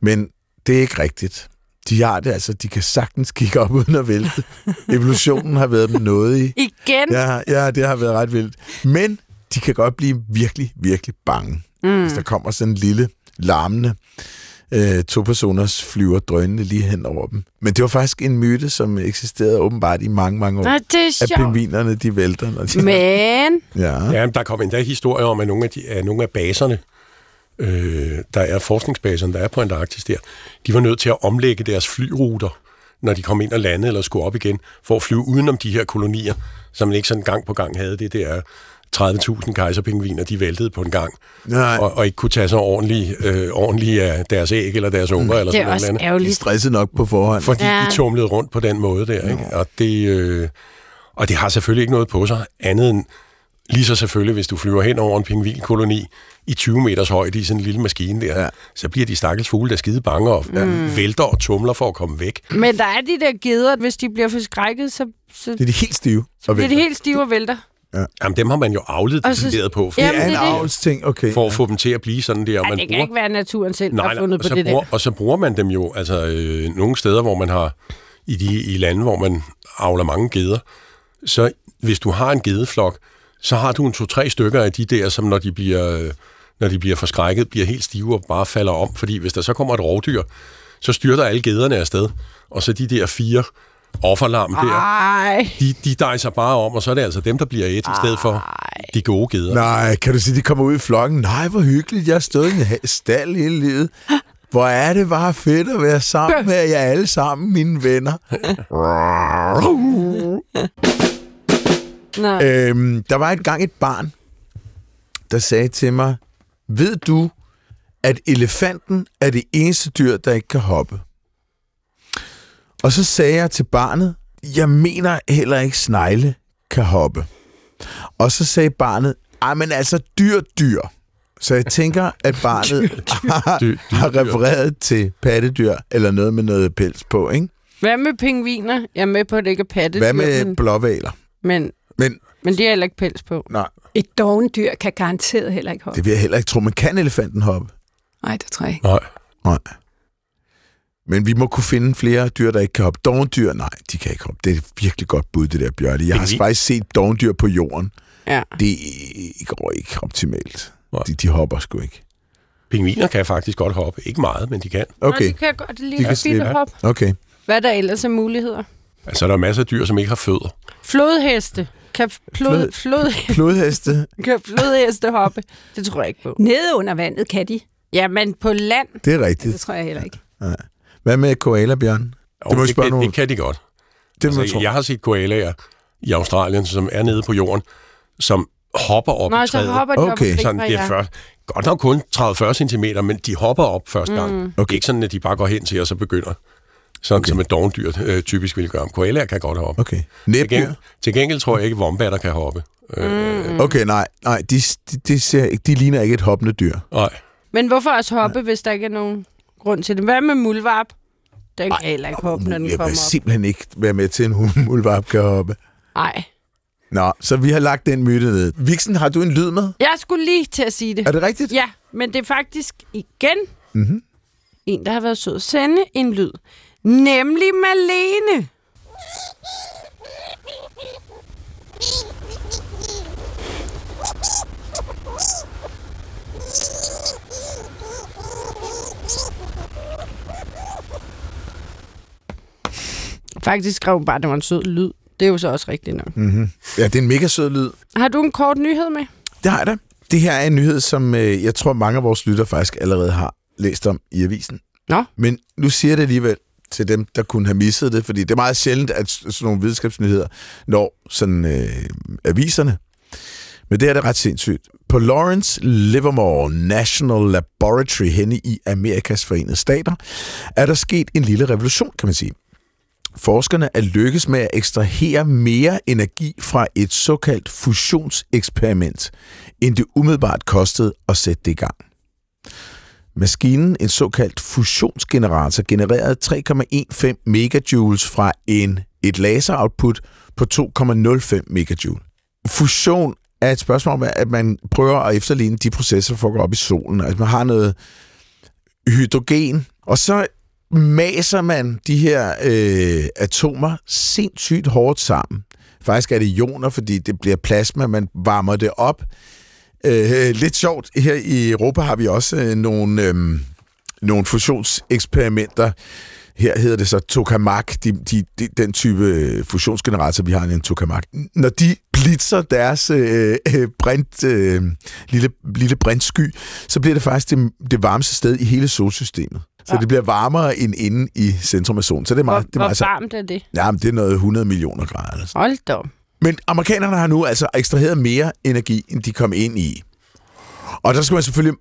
Men det er ikke rigtigt. De har det altså, de kan sagtens kigge op uden at vælte. Evolutionen har været dem noget i. Igen? Ja, ja, det har været ret vildt. Men de kan godt blive virkelig, virkelig bange, mm. hvis der kommer sådan en lille, larmende øh, to personers flyver drønende lige hen over dem. Men det var faktisk en myte, som eksisterede åbenbart i mange, mange år. Nej, det er At sjovt. pingvinerne, de vælter. Når de... Men... Ja. Ja, men der kom endda historier om, at nogle af, de, at nogle af baserne, øh, der er forskningsbaserne, der er på Antarktis der, de var nødt til at omlægge deres flyruter, når de kom ind og landede eller skulle op igen, for at flyve udenom de her kolonier, som man ikke sådan gang på gang havde det der 30.000 kejserpingviner, de væltede på en gang, Nej, og, og ikke kunne tage sig ordentligt, øh, ordentligt af deres æg eller deres unger eller Det sådan er også noget andet. de er ærgerligt. stresset nok på forhånd. Fordi Ja. de tumlede rundt på den måde der, ikke? Og det, øh, og det har selvfølgelig ikke noget på sig, andet end lige så selvfølgelig, hvis du flyver hen over en pingvinkoloni i 20 meters højde i sådan en lille maskine der, Ja. så bliver de stakkels fugle der skide bange og mm. vælter og tumler for at komme væk. Men der er de der geder, hvis de bliver forskrækket, så, så Det er de helt stive. Og bliver de helt stive og vælter. Jamen, dem har man jo decideret på, for, Jamen, Det er en avlsting, okay. for at få dem til at blive sådan der. Og Ej, man det kan bruger, ikke være naturen selv, der har fundet på det bruger, der. og så bruger man dem jo, altså øh, nogle steder, hvor man har, i de i lande, hvor man avler mange geder, så hvis du har en gedeflok, så har du en to-tre stykker af de der, som når de bliver, øh, når de bliver forskrækket, bliver helt stive og bare falder om. Fordi hvis der så kommer et rovdyr, så styrter alle gederne afsted. Og så de der fire offerlam der, Ej. de, de dejser bare om, og så er det altså dem, der bliver et, i stedet for de gode geder. Nej, kan du sige, de kommer ud i flokken? Nej, hvor hyggeligt. Jeg har stået i en stald hele livet. Hvor er det bare fedt at være sammen med jer alle sammen, mine venner. Nå. øhm, der var et gang et barn, der sagde til mig, ved du, at elefanten er det eneste dyr, der ikke kan hoppe? Og så sagde jeg til barnet, jeg mener heller ikke snegle kan hoppe. Og så sagde barnet, ej, men altså dyr, dyr. Så jeg tænker, at barnet har, Dyr, dyr, har dyr. refereret til pattedyr, eller noget med noget pels på, ikke? Hvad med pingviner? Jeg er med på, at det ikke er pattedyr, Hvad med men, blåvaler? men, Men men de har heller ikke pels på. nej, Et dovendyr kan garanteret heller ikke hoppe. det vil jeg heller ikke tro. Men kan elefanten hoppe? Nej, det tror jeg ikke. Nej. Nej. Men vi må kunne finde flere dyr, der ikke kan hoppe. Dovendyr, nej, de kan ikke hoppe. Det er et virkelig godt bud, det der, Bjørne. Jeg har Pingvin? faktisk set dovendyr på jorden. Ja. Det går ikke optimalt. Nej. De, de hopper sgu ikke. Pingviner kan faktisk godt hoppe. Ikke meget, men de kan. Nå, Okay, de kan godt De lide kan bitte slippe. hop. okay. Hvad er der ellers af muligheder? Altså, der er masser af dyr, som ikke har fødder. Flodheste. Kan, flod, Flod- flod, Flodheste, kan flodheste hoppe? Det tror jeg ikke på. Nede under vandet kan de. Ja, men på land. det er Det rigtigt. tror jeg heller ikke. Hvad med koala, Bjørn? Og Det må det, spørge det, nogle- det kan de godt. Det jeg Altså, tro. jeg har set koalaer i Australien, som er nede på jorden, som hopper op Nå, i så træet. hopper de Okay. op og sådan, det er først, godt nok kun 30-40 cm, men de hopper op første gang. Mm. Okay. Det er ikke sådan, at de bare går hen til, og så begynder. Sådan okay. som et dovendyr øh, typisk ville gøre. Koalaer kan godt hoppe. Okay. Til, gengæld, til gengæld tror jeg ikke, at vombatter kan hoppe. Øh, Okay, nej. nej de, de, de, ser, ikke- de ligner ikke et hoppende dyr. nej. Men hvorfor også hoppe, hvis der ikke er nogen grund til det? Hvad med muldvarp? Den kan heller ikke hoppe, når den Jeg kommer vil op. simpelthen ikke være med til, en muldvarp kan hoppe. Nej. Nå, så vi har lagt den myte ned. Vixen, har du en lyd med? Jeg skulle lige til at sige det. Er det rigtigt? Ja, men det er faktisk igen Mhm. en, der har været sød at sende en lyd. Nemlig Malene. Faktisk skrev hun bare, at det var en sød lyd. Det er jo så også rigtigt nok. Mm-hmm. Ja, det er en mega sød lyd. Har du en kort nyhed med? Det har jeg da. Det her er en nyhed, som øh, jeg tror, mange af vores lytter faktisk allerede har læst om i avisen. Nå. Men nu siger jeg det alligevel til dem, der kunne have misset det, fordi det er meget sjældent, at sådan nogle videnskabsnyheder når sådan øh, aviserne. Men det her er ret sindssygt. På Lawrence Livermore National Laboratory henne i Amerikas Forenede Stater, er der sket en lille revolution, kan man sige. Forskerne er lykkes med at ekstrahere mere energi fra et såkaldt fusionseksperiment, end det umiddelbart kostede at sætte det i gang. Maskinen, en såkaldt fusionsgenerator, genererede 3,15 megajoules fra en, et laseroutput på 2,05 megajoule. Fusion er et spørgsmål om, at man prøver at efterligne de processer, der foregår op i solen. Altså man har noget hydrogen, og så maser man de her øh, atomer sindssygt hårdt sammen. Faktisk er det ioner, fordi det bliver plasma, man varmer det op. Øh, lidt sjovt, her i Europa har vi også øh, nogle, øh, nogle fusionseksperimenter. Her hedder det så tokamak, de, de, de, den type øh, fusionsgenerator, vi har i en tokamak. Når de blitzer deres øh, øh, brint, øh, lille, lille brintsky, så bliver det faktisk det, det varmeste sted i hele solsystemet. Så ja. det bliver varmere end inde i centrum af solen. Så det er Hvor, meget, det er hvor meget, varmt er det? Ja, men det er noget 100 millioner grader. Sådan. Hold da. Men amerikanerne har nu altså ekstraheret mere energi, end de kom ind i. Og der skal man selvfølgelig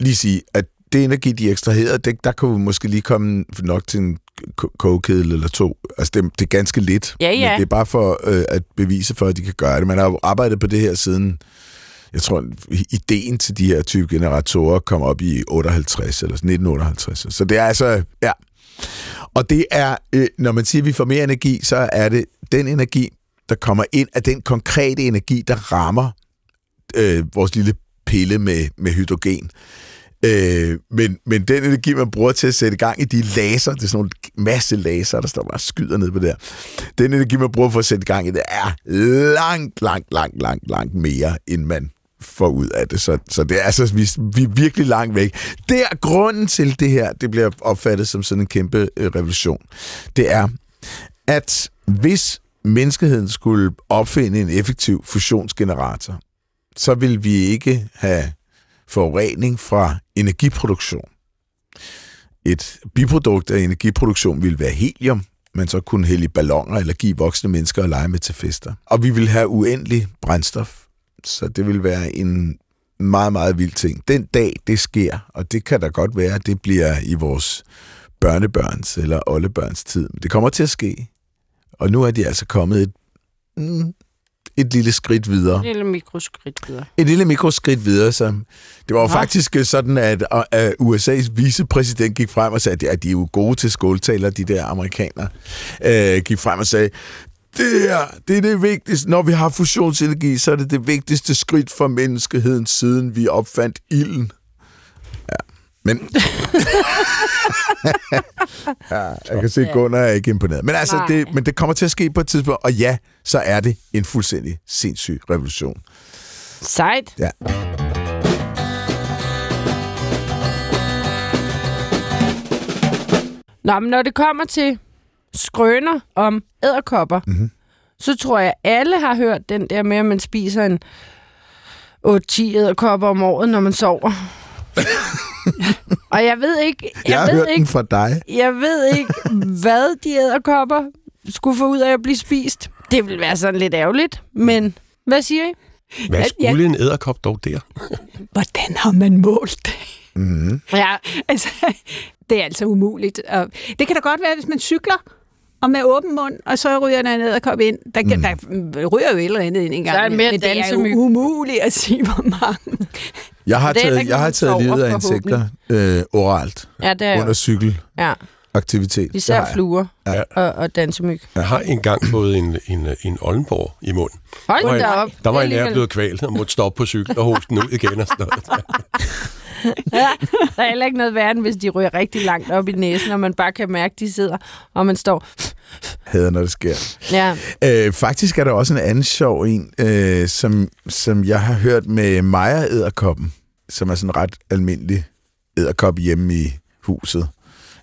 lige sige, at det energi, de ekstraherede, det, der kunne vi måske lige komme nok til en ko- kogekedel eller to. Altså, det, det er ganske lidt. Ja, ja. Men det er bare for øh, at bevise for, at de kan gøre det. Man har jo arbejdet på det her siden, jeg tror, ideen til de her type generatorer kom op i 58 eller 1958. Så det er altså, ja. Og det er, øh, når man siger, at vi får mere energi, så er det den energi, der kommer ind af den konkrete energi, der rammer øh, vores lille pille med, med hydrogen. Øh, men, men den energi, man bruger til at sætte gang i de laser, det er sådan en masse laser, der står bare skyder ned på det her. Den energi, man bruger for at sætte gang i det, er langt, langt, langt, langt, langt mere, end man får ud af det. Så, så det er altså, vi, vi er virkelig langt væk. Det er grunden til det her, det bliver opfattet som sådan en kæmpe øh, revolution. Det er, at hvis menneskeheden skulle opfinde en effektiv fusionsgenerator, så vil vi ikke have forurening fra energiproduktion. Et biprodukt af energiproduktion vil være helium, man så kunne hælde i ballonger eller give voksne mennesker at lege med til fester. Og vi vil have uendelig brændstof, så det vil være en meget, meget vild ting. Den dag, det sker, og det kan da godt være, at det bliver i vores børnebørns eller oldebørns tid. Men det kommer til at ske. Og nu er de altså kommet et, mm, et lille skridt videre. En lille mikroskridt videre. Et lille mikroskridt videre. Så det var jo faktisk sådan, at, at USA's vicepræsident gik frem og sagde, at de er jo gode til skåltaler, de der amerikanere. Øh, gik frem og sagde, det her, det er det vigtigste. Når vi har fusionsenergi, så er det det vigtigste skridt for menneskeheden, siden vi opfandt ilden. Men... ja, jeg kan se, at Gunnar er ikke imponeret. Men altså, Nej. det, men det kommer til at ske på et tidspunkt, og ja, så er det en fuldstændig sindssyg revolution. Sejt. Ja. Nå, men når det kommer til skrøner om æderkopper, Mhm. mm-hmm. så tror jeg, alle har hørt den der med, at man spiser en 8-10 æderkopper om året, når man sover. Og jeg ved ikke, jeg, Jeg har ved hørt ikke, den fra dig. jeg ved ikke, hvad de æderkopper skulle få ud af at blive spist. Det vil være sådan lidt ærgerligt, men hvad siger I? Hvad skulle en æderkop dog der? Hvordan har man målt det? Mm-hmm. Ja, Altså, det er altså umuligt. Og det kan da godt være, hvis man cykler, og med åben mund, og så ryger der en æderkop ind. Der, mm. der ryger jo et eller andet ind en gang. Så er det mere men det er jo umuligt at sige, hvor mange. Jeg har taget, jeg har taget livet af insekter øh, oralt ja det er under jo. cykelaktivitet. Ja, Det især fluer Ja. og, og dansemyg. Jeg har engang fået en, en, en Oldenborg i munden. Hold Der var, da op. en, der var en er lærer blevet kvalt og måtte stoppe på cykel og hoste den ud igen. Og sådan noget. Ja, der er heller ikke noget værre, hvis de ryger rigtig langt op i næsen, og man bare kan mærke, at de sidder, og man står... Hader, når det sker. Ja, Øh, faktisk er der også en anden sjov en, øh, som, som jeg har hørt med Maja æderkoppen, som er sådan en ret almindelig æderkop hjemme i huset,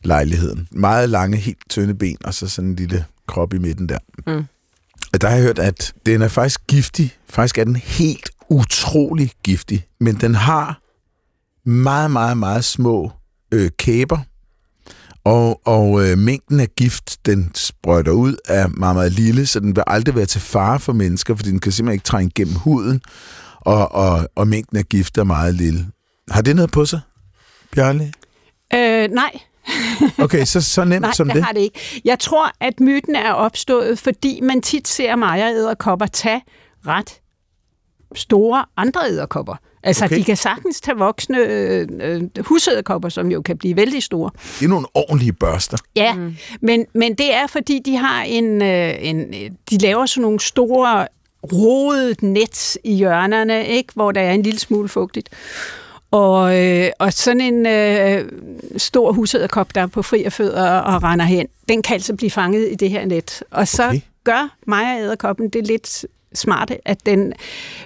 lejligheden. Meget lange, helt tynde ben, og så sådan en lille krop i midten der. Mm. Og der har jeg hørt, at den er faktisk giftig. Faktisk er den helt utrolig giftig, men den har meget, meget, meget små øh, kæber, og, og øh, mængden af gift, den sprøjter ud, er meget, meget lille, så den vil aldrig være til fare for mennesker, fordi den kan simpelthen ikke trænge gennem huden, og, og, og mængden af gift er meget lille. Har det noget på sig, Bjarne? Øh, nej, Okay, så, så nemt nej som det det. har det ikke. Jeg tror, at myten er opstået, fordi man tit ser majeræderkopper tage ret store andre æderkopper. Altså, Okay. de kan sagtens tage voksne øh, øh, husæderkopper, som jo kan blive vældig store. Det er nogle ordentlige børster. Ja, mm. men, men det er, fordi de har en, øh, en... øh, De laver sådan nogle store rodet net i hjørnerne, ikke? hvor der er en lille smule fugtigt. Og, øh, og sådan en øh, stor husæderkop, der er på fri fødder og render hen, den kan altså blive fanget i det her net. Og så Okay. gør Maja æderkoppen det lidt smarte, at den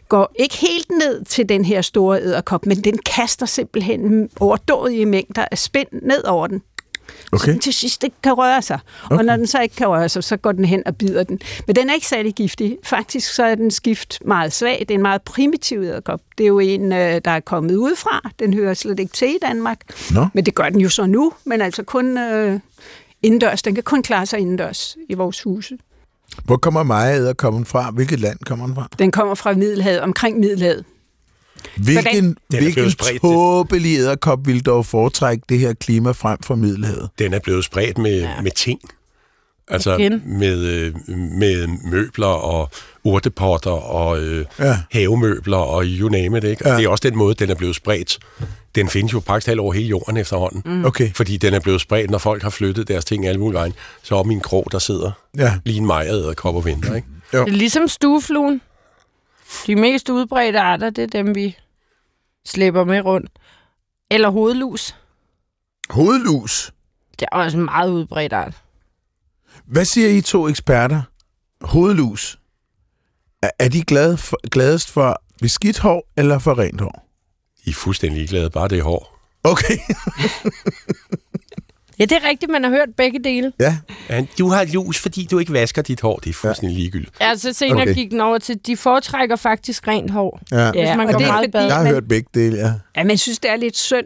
går ikke helt ned til den her store æderkop, men den kaster simpelthen overdådige mængder af spind ned over den. Så Okay. den til sidst ikke kan røre sig. Okay. Og når den så ikke kan røre sig, så går den hen og bider den. Men den er ikke særlig giftig. Faktisk så er den skift meget svag. Det er en meget primitiv æderkop. Det er jo en, øh, der er kommet udefra. Den hører slet ikke til i Danmark. Nå. Men det gør den jo så nu, men altså kun øh, indendørs. Den kan kun klare sig indendørs i vores huse. Hvor kommer Maja kommet fra? Hvilket land kommer den fra? Den kommer fra Middelhavet, omkring Middelhavet. Hvilken, Den hvilken tåbelig æderkop vil dog foretrække det her klima frem for Middelhavet? Den er blevet spredt med, ja. med ting. Altså Igen. med, øh, med møbler og urtepotter og øh, Ja. havemøbler og you name it, ikke? Ja. Det er også den måde, den er blevet spredt. Den findes jo praktisk talt over hele jorden efterhånden. Mm. Okay, Fordi den er blevet spredt, når folk har flyttet deres ting alle mulige vejen. Så om i en krog, der sidder ja. lige en mejer kop og venter, ikke? Jo. Det er ligesom stuefluen. De mest udbredte arter, det er dem, vi slæber med rundt. Eller hovedlus. Hovedlus. Det er også en meget udbredt art. Hvad siger I to eksperter? Hovedlus. Er, er de glade for, gladest for beskidt hår eller for rent hår? I er fuldstændig ligeglade, bare det er hår. Okay. Ja, det er rigtigt, man har hørt begge dele. ja. Ja, du har lus, fordi du ikke vasker dit hår. Det er fuldstændig ja. ligegyldigt. Altså senere Okay. gik den over til, de foretrækker faktisk rent hår. ja. Hvis man og det er meget fordi-. Jeg har hørt begge dele, ja. Ja, men jeg synes, det er lidt synd,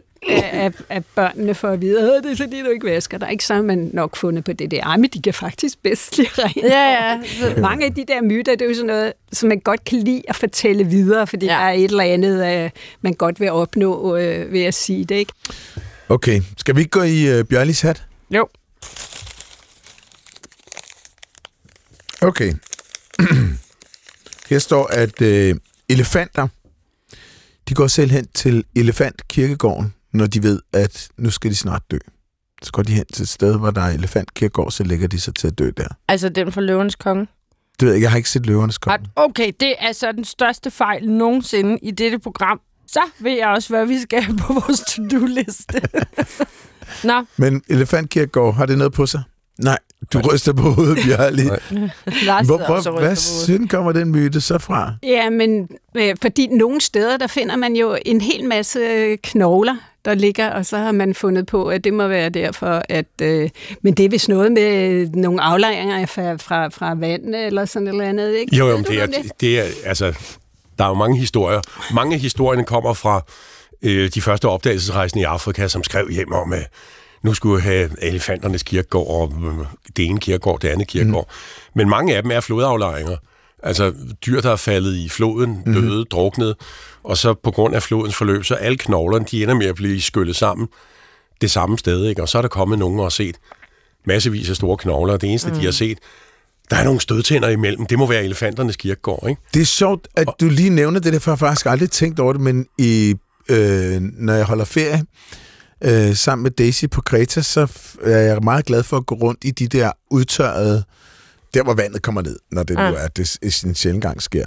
at, at, børnene får at vide, at det er fordi, du ikke vasker dig. Ikke så man nok fundet på det der. Ej, men de kan faktisk bedst lide rent. Ja, ja. Så, Mange af de der myter, det er jo sådan noget, som man godt kan lide at fortælle videre, fordi Ja. ja. der er et eller andet, øh, man godt vil opnå øh, ved at sige det. Ikke? Okay. Skal vi ikke gå i uh, Bjørlis hat? jo. Okay. Her står, at øh, elefanter, de går selv hen til elefantkirkegården, når de ved, at nu skal de snart dø. Så går de hen til et sted, hvor der er elefantkirkegård, så lægger de sig til at dø der. Altså den fra løvens konge. Det ved jeg, ikke, jeg har ikke set løvernes konge. Okay, det er så den største fejl nogensinde i dette program. Så ved jeg også, hvad vi skal på vores to-do-liste. Nå, Men elefantkirkegård, har det noget på sig? Nej, du ryster på hovedet, Bjørli. Nej. Hvor, hvor, og hvad synd kommer den myte så fra? Ja, men øh, fordi nogle steder, der finder man jo en hel masse øh, knogler, der ligger, og så har man fundet på, at det må være derfor, at... Øh, men det er vist noget med nogle aflejringer fra, fra, fra vand eller sådan et eller andet, ikke? Jo, jo, det er, det er, altså, der er jo mange historier. Mange af historierne kommer fra øh, de første opdagelsesrejsende i Afrika, som skrev hjem om, at nu skulle have elefanternes kirkegård, og øh, det ene kirkegård, det andet kirkegård. Mm. Men mange af dem er flodaflejringer. Altså dyr, der er faldet i floden, døde, mm. druknet, og så på grund af flodens forløb, så alle knoglerne, de ender med at blive skyllet sammen det samme sted, ikke? Og så er der kommet nogen og set massevis af store knogler, og det eneste, mm. de har set, der er nogle stødtænder imellem. Det må være elefanternes kirkegård, ikke? Det er sjovt, at du lige nævner det der, for jeg har faktisk aldrig tænkt over det, men i, øh, når jeg holder ferie øh, sammen med Daisy på Kreta, så er jeg meget glad for at gå rundt i de der udtørrede, der hvor vandet kommer ned, når det Ah. nu er, det i sin sjældent gang sker.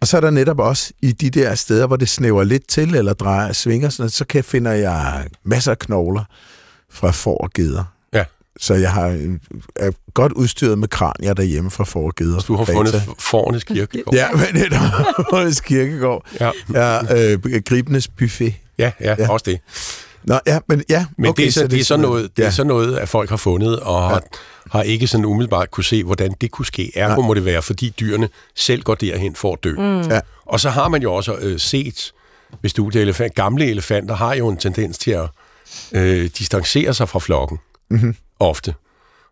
Og så er der netop også i de der steder, hvor det snæver lidt til, eller drejer, svinger, sådan, så kan, finder jeg masser af knogler fra får og geder. Ja. Så jeg har, øh, er godt udstyret med kranier derhjemme fra får og geder. Du har fundet forernes kirkegård. Ja, men det er Hårdes Kirkegård. ja, Ja, øh, Gribenes Buffet. ja, ja, Ja. ja. også det. Nå, ja, men ja. Men okay, det, er så, det, er sådan noget, det ja. er sådan noget, at folk har fundet, og har, har ikke sådan umiddelbart kunne se, hvordan det kunne ske. Ergo må det være, fordi dyrene selv går derhen for at dø. Mm. Ja. Og så har man jo også øh, set, hvis du er elefant, gamle elefanter har jo en tendens til at øh, distancere sig fra flokken, Mhm. Ofte,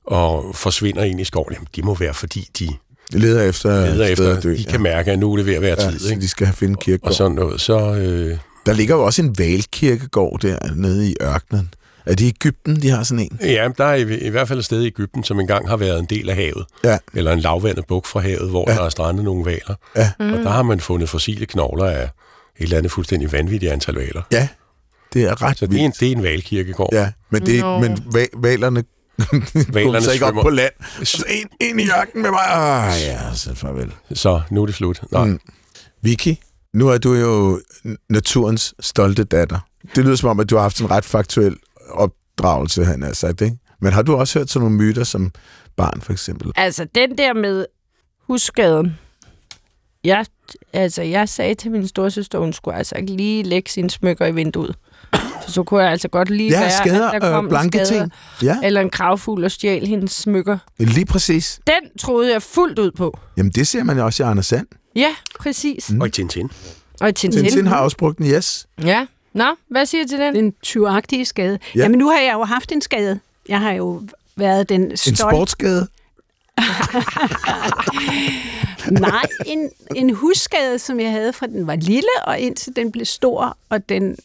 og forsvinder ind i skoven. Jamen, det må være, fordi de De leder efter, leder efter, dø, de kan mærke, at nu er det ved at være ja. tid. så Ikke? de skal have finde Og kirkegård. sådan noget. Så, øh, Der ligger jo også en valkirkegård der nede i ørkenen. Er det i Ægypten, de har sådan en? Ja, der er i, i hvert fald et sted i Ægypten, som engang har været en del af havet. Ja. Eller en lavvandet buk fra havet, hvor Ja. der er strandet nogle valer. Ja. Mm. Og der har man fundet fossile knogler af et eller andet fuldstændig vanvittigt antal valer. Ja, det er ret Så det er en, det er en valkirkegård. Ja, men, det, Nå. men va- valerne Valerne så ikke op på land. Så ind, ind i ørkenen med mig. Ah, ja, så farvel. Så nu er det slut. Nej. Mm. Vicky, nu er du jo naturens stolte datter. Det lyder som om, at du har haft en ret faktuel opdragelse, han har sagt, ikke? Men har du også hørt sådan nogle myter som barn, for eksempel? Altså, den der med husskaden. jeg, altså, jeg sagde til min storsøster, hun skulle altså ikke lige lægge sine smykker i vinduet. For så kunne jeg altså godt lige Ja, være, skader at der og kom en blanke skade, ting. Ja, Eller en kravfugl og stjæl hendes smykker. lige præcis. Den troede jeg fuldt ud på. Jamen, det ser man jo også i Anders Sand. Ja, præcis. Mm. Og i Tintin. Og i Tintin. Tintin har også brugt den, yes. Ja. Nå, hvad siger du til den? Den tyvagtige skade. Ja. Ja. Jamen, nu har jeg jo haft en skade. Jeg har jo været den En stolte... sportsskade. Nej, en, en husskade, som jeg havde fra den var lille, og indtil den blev stor, og den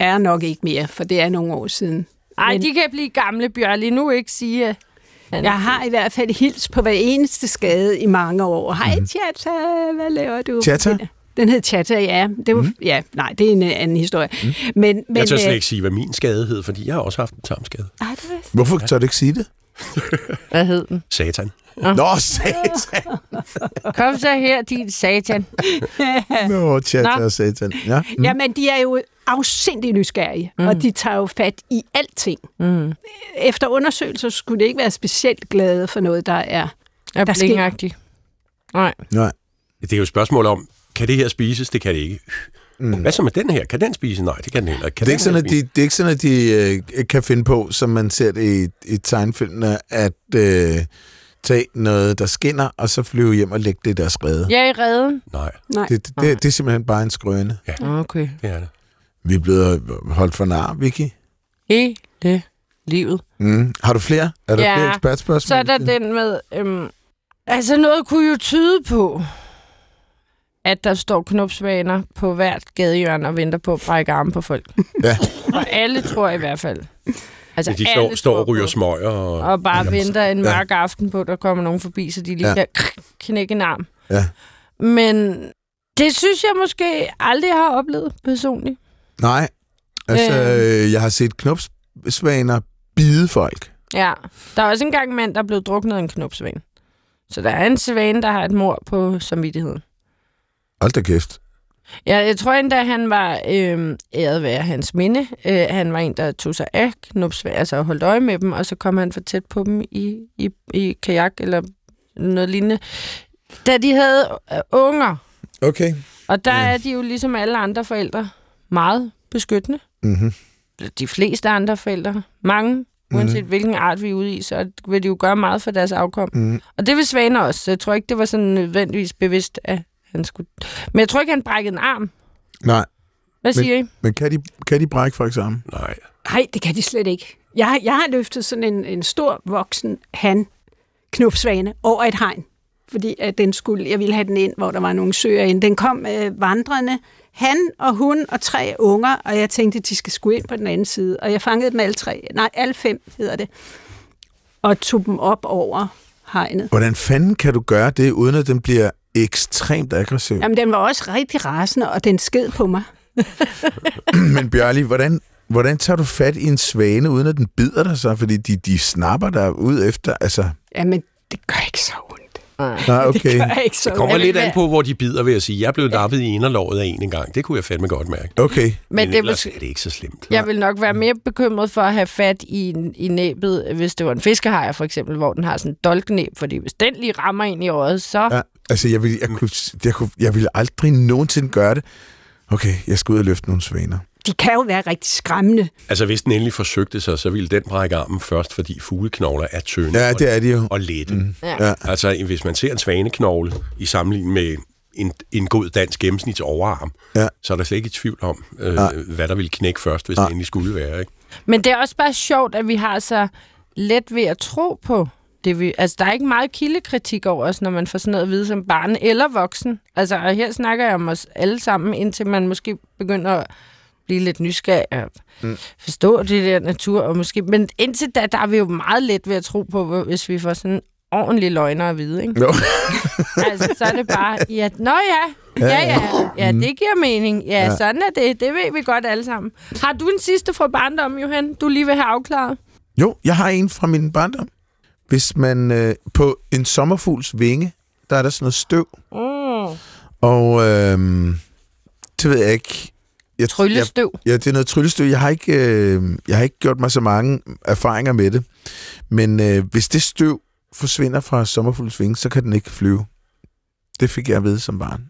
er nok ikke mere, for det er nogle år siden. Ej, Men- de kan blive gamle, Bjørn. Lige nu ikke sige... Jeg har i hvert fald hils på hver eneste skade i mange år. Hej, Tjata, hvad laver du? Tjata? Den hed Tjata, ja. Det var, mm. ja. Nej, det er en øh, anden historie. Mm. Men, men, Jeg tør slet øh, ikke sige, hvad min skade hed, fordi jeg har også haft en tarmskade. ej, det var Hvorfor tør du ikke sige det? Hvad hed den? Satan. Nå, satan. Kom så her, din satan. Nå, tjata Nå. og satan. Ja. Mm. Jamen, de er jo afsindig nysgerrige, mm. og de tager jo fat i alting. Mm. Efter undersøgelser skulle det ikke være specielt glade for noget, der er... Er Der sker-. Nej. Nej. Det er jo et spørgsmål om, kan det her spises? Det kan det ikke. Mm. Hvad så med den her? Kan den spise? Nej, det kan den heller ikke. Kan Det er, ikke sådan, at de, det er ikke sådan, at de øh, kan finde på, som man ser det i, i tegnefilmene, at øh, tage noget, der skinner, og så flyve hjem og lægge det i deres rede. Jeg er i redden. spise? Nej, Nej. Det, det, det, det er simpelthen bare en skrøne. Okay. det er det. Vi er blevet holdt for nar, Vicky. Hele livet. Mm. Har du flere? Er der Ja. flere ekspertspørgsmål? Så er der den med... Øhm, altså, noget kunne jo tyde på, at der står knopsvaner på hvert gadehjørne og venter på at brække arme på folk. Ja. Og alle tror i hvert fald. Altså, De alle står, står og ryger smøger. Og, Og bare Jamen, venter en ja. mørk aften på, at der kommer nogen forbi, så de lige Ja. ja. kan knække en arm. Ja. Men det synes jeg måske aldrig har oplevet personligt. Nej. Altså, øh. jeg har set knopsvaner bide folk. Ja, der er også engang mand, der er blevet druknet af en knopsvane. Så der er en svane, der har et mor på samvittigheden. Hold da kæft. Ja, jeg tror endda, han var øh, æret være hans minde. Øh, han var en, der tog sig af knopsvaner, altså holdt øje med dem, og så kom han for tæt på dem i, i, i kajak eller noget lignende. Da de havde øh, unger, Okay. og der ja. er de jo ligesom alle andre forældre meget beskyttende. Mm-hmm. De fleste andre forældre, mange, uanset hvilken art vi er ude i, så vil de jo gøre meget for deres afkom. Mm. Og det vil Svane også, så jeg tror ikke, det var sådan nødvendigvis bevidst, at han skulle... Men jeg tror ikke, han brækkede en arm. Nej, Hvad siger I? men kan de, kan de brække folk sammen? Nej. Nej, det kan de slet ikke. Jeg, har- jeg har løftet sådan en, en stor voksen han knopsvane over et hegn. Fordi at den skulle, jeg ville have den ind, hvor der var nogle søer ind. Den kom øh, vandrende, han og hun og tre unger, og jeg tænkte, de skal sgu ind på den anden side. Og jeg fangede dem alle tre, nej, alle fem hedder det, og tog dem op over hegnet. Hvordan fanden kan du gøre det, uden at den bliver ekstremt aggressiv? Jamen, den var også rigtig rasende, og den sked på mig. Men Bjørli, hvordan, hvordan tager du fat i en svane, uden at den bider dig så? Fordi de, de snapper dig ud efter, altså... Jamen, det gør ikke så ondt. Nej, Det okay. gør ikke så Det kommer lidt an på, hvor de bider, vil jeg sige. Jeg blev nappet i inderlåret af en engang. Det kunne jeg fandme godt mærke. Okay. Men, Men det ellers er det ikke så slemt. jeg vil nok være mere bekymret for at have fat i, i næbet, hvis det var en fiskehajer for eksempel, hvor den har sådan en dolknæb, fordi hvis den lige rammer ind i øjet, så... Ja, altså, jeg vil, jeg, kunne, jeg, kunne, jeg vil aldrig nogensinde gøre det. Okay, jeg skal ud og løfte nogle svaner. De kan jo være rigtig skræmmende. Altså, hvis den endelig forsøgte sig, så ville den brække armen først, fordi fugleknogler er tynde Ja, det er de jo. og lette. Mm. Ja. Ja. Altså, hvis man ser en svaneknogle i sammenligning med en, en god dansk gennemsnits overarm, Ja. så er der slet ikke i tvivl om, øh, Nej. hvad der ville knække først, hvis Nej. det endelig skulle være. Ikke? Men det er også bare sjovt, at vi har så let ved at tro på det. Vi, altså, der er ikke meget kildekritik over os, når man får sådan noget at vide som barn eller voksen. Altså, og her snakker jeg om os alle sammen, indtil man måske begynder at blive lidt nysgerrig og mm. forstå det der natur. Og måske, men indtil da, der er vi jo meget let ved at tro på, hvis vi får sådan ordentlige løgner at vide. Ikke? Jo. altså, så er det bare, ja, nå ja, ja, ja, ja, det giver mening. Ja, Ja. ja, sådan er det. Det ved vi godt alle sammen. Har du en sidste fra barndom, Johan, du lige vil have afklaret? Jo, jeg har en fra min barndom. Hvis man øh, på en sommerfugls vinge, der er der sådan noget støv. Mm. Og øh, det ved jeg ikke. Jeg, jeg, Tryllestøv. ja, det er noget tryllestøv. Jeg har ikke, øh, jeg har ikke gjort mig så mange erfaringer med det. Men øh, hvis det støv forsvinder fra sommerfugls vinge, så kan den ikke flyve. Det fik jeg at vide som barn.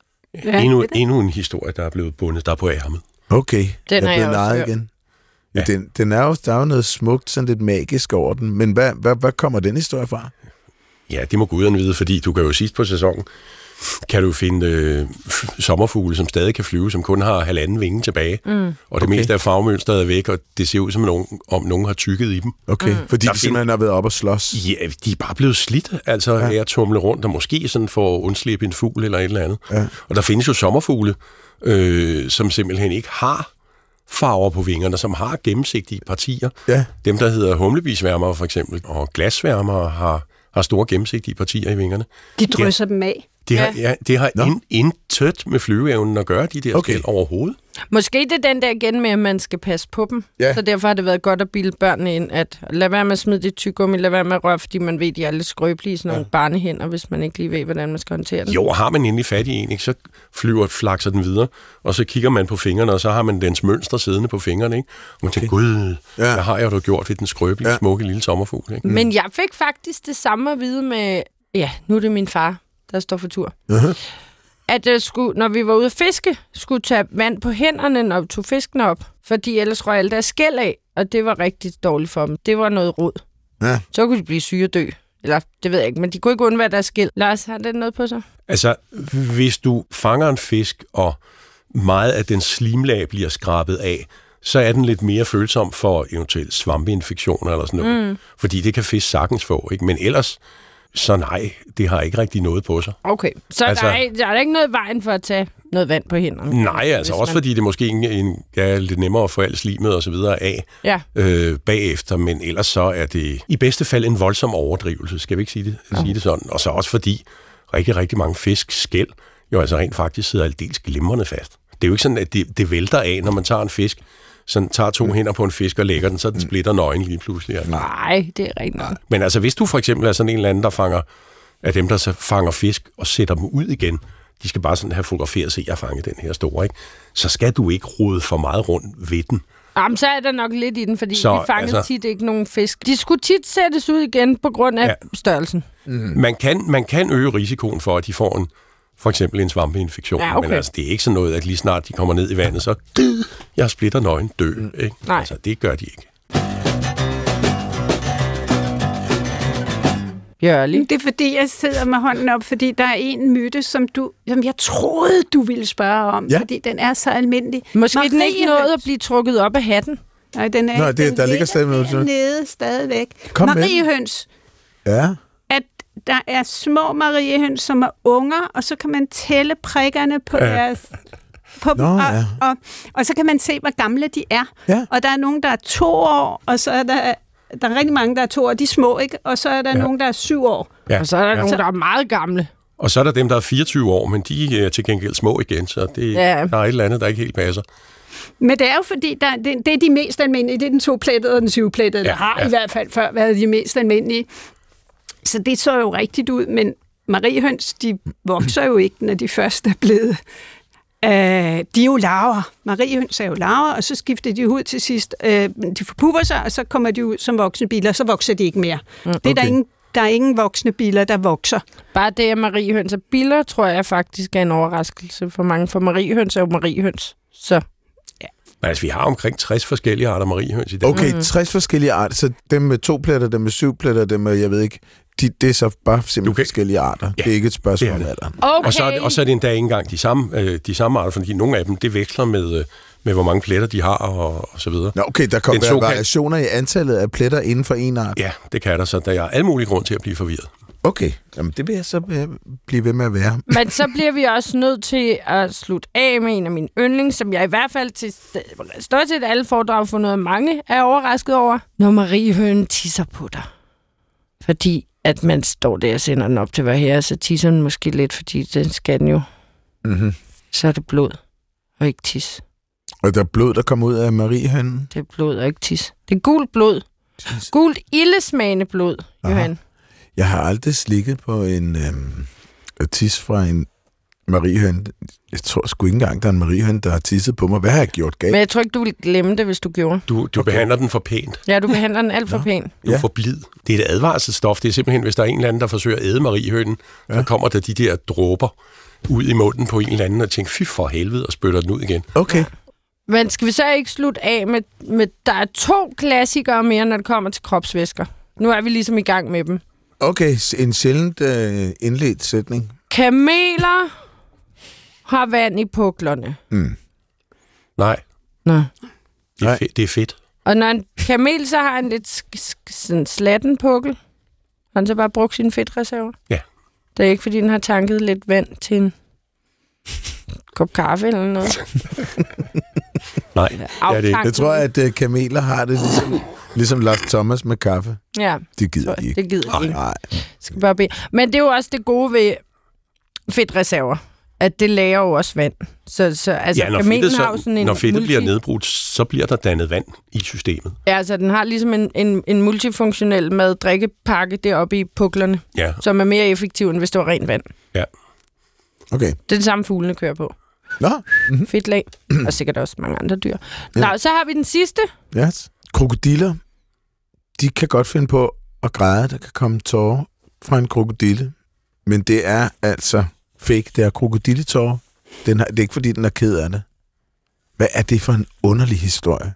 Ja, endnu, er endnu en historie, der er blevet bundet der på ærmet. Okay, Den jeg jeg blev også narret hørt. igen. Ja. Den, den er jo, der er jo noget smukt, sådan lidt magisk over den. Men hvad, hvad, hvad kommer den historie fra? Ja, det må guderne vide, fordi du kan jo sidst på sæsonen, kan du finde øh, sommerfugle, som stadig kan flyve, som kun har halvanden vinge tilbage. Mm. Og det Okay. meste af farvemønstret er væk, og det ser ud som nogen, om nogen har tykket i dem. Okay, mm. fordi Der de find- simpelthen har været op og slås. Ja, de er bare blevet slidt, altså ja. af at tumle rundt, og måske sådan for at undslippe en fugl eller et eller andet. Ja. Og der findes jo sommerfugle, øh, som simpelthen ikke har farver på vingerne, som har gennemsigtige partier. Ja. Dem, der hedder humlebisværmere for eksempel, og glasværmere har, har store gennemsigtige partier i vingerne. De drysser dem af. Det har, Ja. ja, det har Nå. in, intet med flyveevnen at gøre, de der Okay. okay. skæld overhovedet. Måske det er den der igen med, at man skal passe på dem. Ja. Så derfor har det været godt at bilde børnene ind, at lad være med at smide det tyggegummi, lad være med at røre, fordi man ved, at de er lidt skrøbelige, sådan nogle ja. barnehænder, hvis man ikke lige ved, hvordan man skal håndtere den. Jo, og har man endelig fat i en, ikke, så flyver flakser den videre, og så kigger man på fingrene, og så har man dens mønster siddende på fingrene, ikke? Og man tænker, gud, Ja. hvad har jeg da gjort ved den skrøbelige, ja. smukke lille sommerfugl, ikke? Men jeg fik faktisk det samme at vide med, ja, nu er det min far, der står for tur. Uh-huh. At uh, skulle, når vi var ude at fiske, skulle tage vand på hænderne, når vi tog fisken op, fordi ellers røg alt deres skæld af, og det var rigtig dårligt for dem. Det var noget rod. Ja. Så kunne de blive syge og dø. Eller, det ved jeg ikke, men de kunne ikke undvære deres skæld. Lars, har det noget på sig? Altså, hvis du fanger en fisk, og meget af den slimlag bliver skrabet af, så er den lidt mere følsom for eventuelt svampeinfektioner eller sådan noget. Mm. Fordi det kan fisk sagtens få, ikke? Men ellers, så nej, det har ikke rigtig noget på sig. Okay, så altså, der, er, der er ikke noget vejen for at tage noget vand på hænderne? Nej, altså også man- fordi det måske en, en, er lidt nemmere at få alt slimet og så videre af Ja, øh, bagefter, men ellers så er det i bedste fald en voldsom overdrivelse, skal vi ikke sige det, ja. sige det sådan. Og så også fordi rigtig, rigtig mange fisk skæld jo altså rent faktisk sidder aldeles glimrende fast. Det er jo ikke sådan, at det, det vælter af, når man tager en fisk, sådan tager to hænder på en fisk og lægger den, så den splitter nøgen lige pludselig. Altså. nej, det er rigtigt. Men altså, hvis du for eksempel er sådan en eller anden, der fanger, af dem, der så fanger fisk og sætter dem ud igen, de skal bare sådan have fotograferet, se, jeg fanget den her store, ikke? Så skal du ikke rode for meget rundt ved den. Jamen, så er der nok lidt i den, fordi så, vi fangede altså... tit ikke nogen fisk. De skulle tit sættes ud igen på grund af ja. Størrelsen. Man kan, man kan øge risikoen for, at de får en, for eksempel en svampeinfektion. Ja, okay. Men altså, det er ikke sådan noget, at lige snart de kommer ned i vandet, så jeg splitter nøgen dø. Ikke? Nej. Altså, det gør de ikke. Jørlig. Det er fordi, jeg sidder med hånden op, fordi der er en myte, som, du, som jeg troede, du ville spørge om, Ja. fordi den er så almindelig. Måske er den ikke nået at blive trukket op af hatten. Nej, den er, Nå, det- den der ligger stadig noget til. nede stadigvæk. Kom. Mariehøns. Ja. Der er små mariehøns, som er unger, og så kan man tælle prikkerne på Ja. deres... På dem, Nå, og, ja. og, og så kan man se, hvor gamle de er. Ja. Og der er nogen, der er to år, og så er der, der er rigtig mange, der er to år. De er små, ikke? Og så er der ja. Nogen, der er syv år. Ja. Og så er der ja. nogen, der er meget gamle. Og så er der dem, der er 24 år, men de er til gengæld små igen, så det, Ja. der er et eller andet, der ikke helt passer. Men det er jo fordi, der, det, det er de mest almindelige. Det er den toplettede og den syvplettede, der Ja, har ja. i hvert fald før været de mest almindelige. Så det så jo rigtigt ud, men mariehøns, de vokser jo ikke, når de først er blevet... Øh, de er jo larver. Mariehøns er jo larver, og så skifter de ud til sidst. Øh, de forpupper sig, og så kommer de ud som voksne biler, så vokser de ikke mere. Mm, okay. Det er der, ingen, der er ingen voksne biler, der vokser. Bare det, at mariehøns er biller, tror jeg faktisk er en overraskelse for mange. For mariehøns er jo mariehøns. Så Men altså, vi har omkring 60 forskellige arter mariehøns i Danmark. Okay, mm. 60 forskellige arter. Så dem med to pletter, dem med syv pletter, dem med, jeg ved ikke, de, det er så bare simpelthen kan- forskellige arter. Ja, det er ikke et spørgsmål om alderen. okay. Og, så er det, og så er det endda ikke engang de samme, øh, de samme arter, fordi nogle af dem, det veksler med, øh, med hvor mange pletter de har og, og så videre. Nå, okay, der kan være såkaldte- variationer i antallet af pletter inden for en art. Ja, det kan der, så der er alle mulige grund til at blive forvirret. Okay, Jamen, det vil jeg så øh, blive ved med at være. Men så bliver vi også nødt til at slutte af med en af mine yndlings, som jeg i hvert fald til stort set alle foredrag for noget mange er overrasket over. Når Mariehønen tisser på dig. Fordi at man står der og sender den op til herre, så tisser den måske lidt, fordi den skal den jo. Mm-hmm. Så er det blod og ikke tis. Og der er blod, der kommer ud af mariehønnen. Det er blod og ikke tis. Det er gult blod. Gult ildesmagende blod, Aha. Johan. Jeg har aldrig slikket på en øhm, tis fra en mariehøn. Jeg tror sgu ikke engang, der er en mariehøn, der har tisset på mig. Hvad har jeg gjort galt? Men jeg tror ikke, du ville glemme det, hvis du gjorde. Du, du okay. behandler den for pænt. Ja, du behandler den alt for pænt. Du er Ja. for blid. Det er et advarselsstof. Det er simpelthen, hvis der er en eller anden, der forsøger at æde mariehønnen, ja. så kommer der de der dråber ud i munden på en eller anden, og tænker, fy for helvede, og spytter den ud igen. Okay. Men skal vi så ikke slutte af med, med der er to klassikere mere, når det kommer til kropsvæsker. Nu er vi ligesom i gang med dem. Okay, en sjældent øh, indledt sætning. Kameler har vand i puklerne. Nej, Nå. det er, Nej. fedt, det er fedt. Og når en kamel så har en lidt sk- sk- sådan slatten pukkel, har han så bare brugt sine fedtreserver? Ja. Det er ikke, fordi den har tanket lidt vand til en kop kaffe eller noget. Nej, Eller det er. Jeg tror, at øh, kameler har det ligesom, ligesom Lars Thomas med kaffe. Ja, Det gider de ikke. det gider de ikke. Nej. Skal bare bede. Men det er jo også det gode ved fedtreserver, at det lager jo også vand. Så, så altså, Ja, når fedtet, har jo sådan en når fedtet bliver multi- nedbrudt, så bliver der dannet vand i systemet. Ja, altså den har ligesom en, en, en multifunktionel mad-drikkepakke deroppe i puklerne, Ja, som er mere effektiv, end hvis det var rent vand. Okay. Det er det samme fuglene kører på. Nå, Fedtlag, og sikkert også mange andre dyr. Nå, så har vi den sidste. yes. Krokodiller, de kan godt finde på at græde. Der kan komme tårer fra en krokodille. Men det er altså fake. Det er krokodilletårer. Den har, det er ikke, fordi den er ked af det. Hvad er det for en underlig historie?